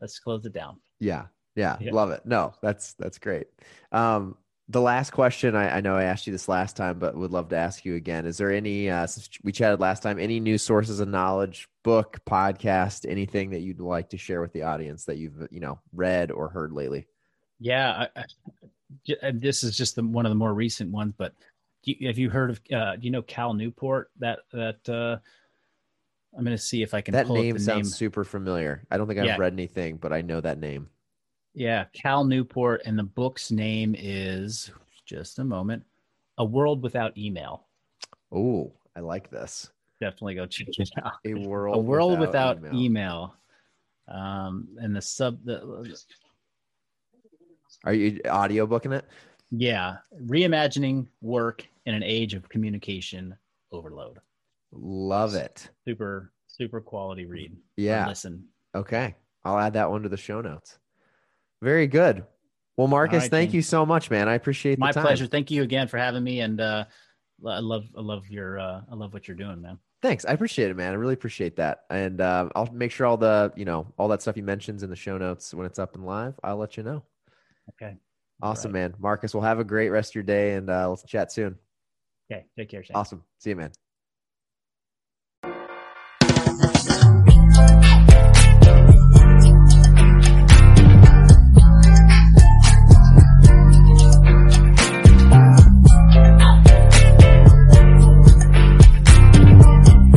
let's close it down Yeah, yeah, Yeah. love it. No, that's that's great. Um, the last question I, I know I asked you this last time, but would love to ask you again. Is there any uh, since we chatted last time, any new sources of knowledge, book, podcast, anything that you'd like to share with the audience that you've you know read or heard lately? yeah I, I, this is just the, one of the more recent ones but do you, have you heard of uh do you know cal newport that that uh i'm gonna see if i can That name the sounds name super familiar. I don't think I've Yeah. read anything, but I know that name. Yeah, Cal Newport, and the book's name is just a moment. A World Without Email. Oh, I like this. Definitely go check it out. A world. A World Without, email. email. Um, and the sub, the Are you audio booking it? yeah, reimagining work in an age of communication overload. Love it. Super, super quality read. Yeah. listen. Okay. I'll add that one to the show notes. Very good. Well, Marcus, right, thank you so much, man. I appreciate the My pleasure. Thank you again for having me, and uh, I love, I love your, uh, I love what you're doing, man. Thanks. I appreciate it, man. I really appreciate that. And uh, I'll make sure all the, you know, all that stuff you mentions in the show notes when it's up and live. I'll let you know. Okay. Awesome, right. man. Marcus, we'll have a great rest of your day and uh, let's chat soon. Okay. Take care, Shane. Awesome. See you, man.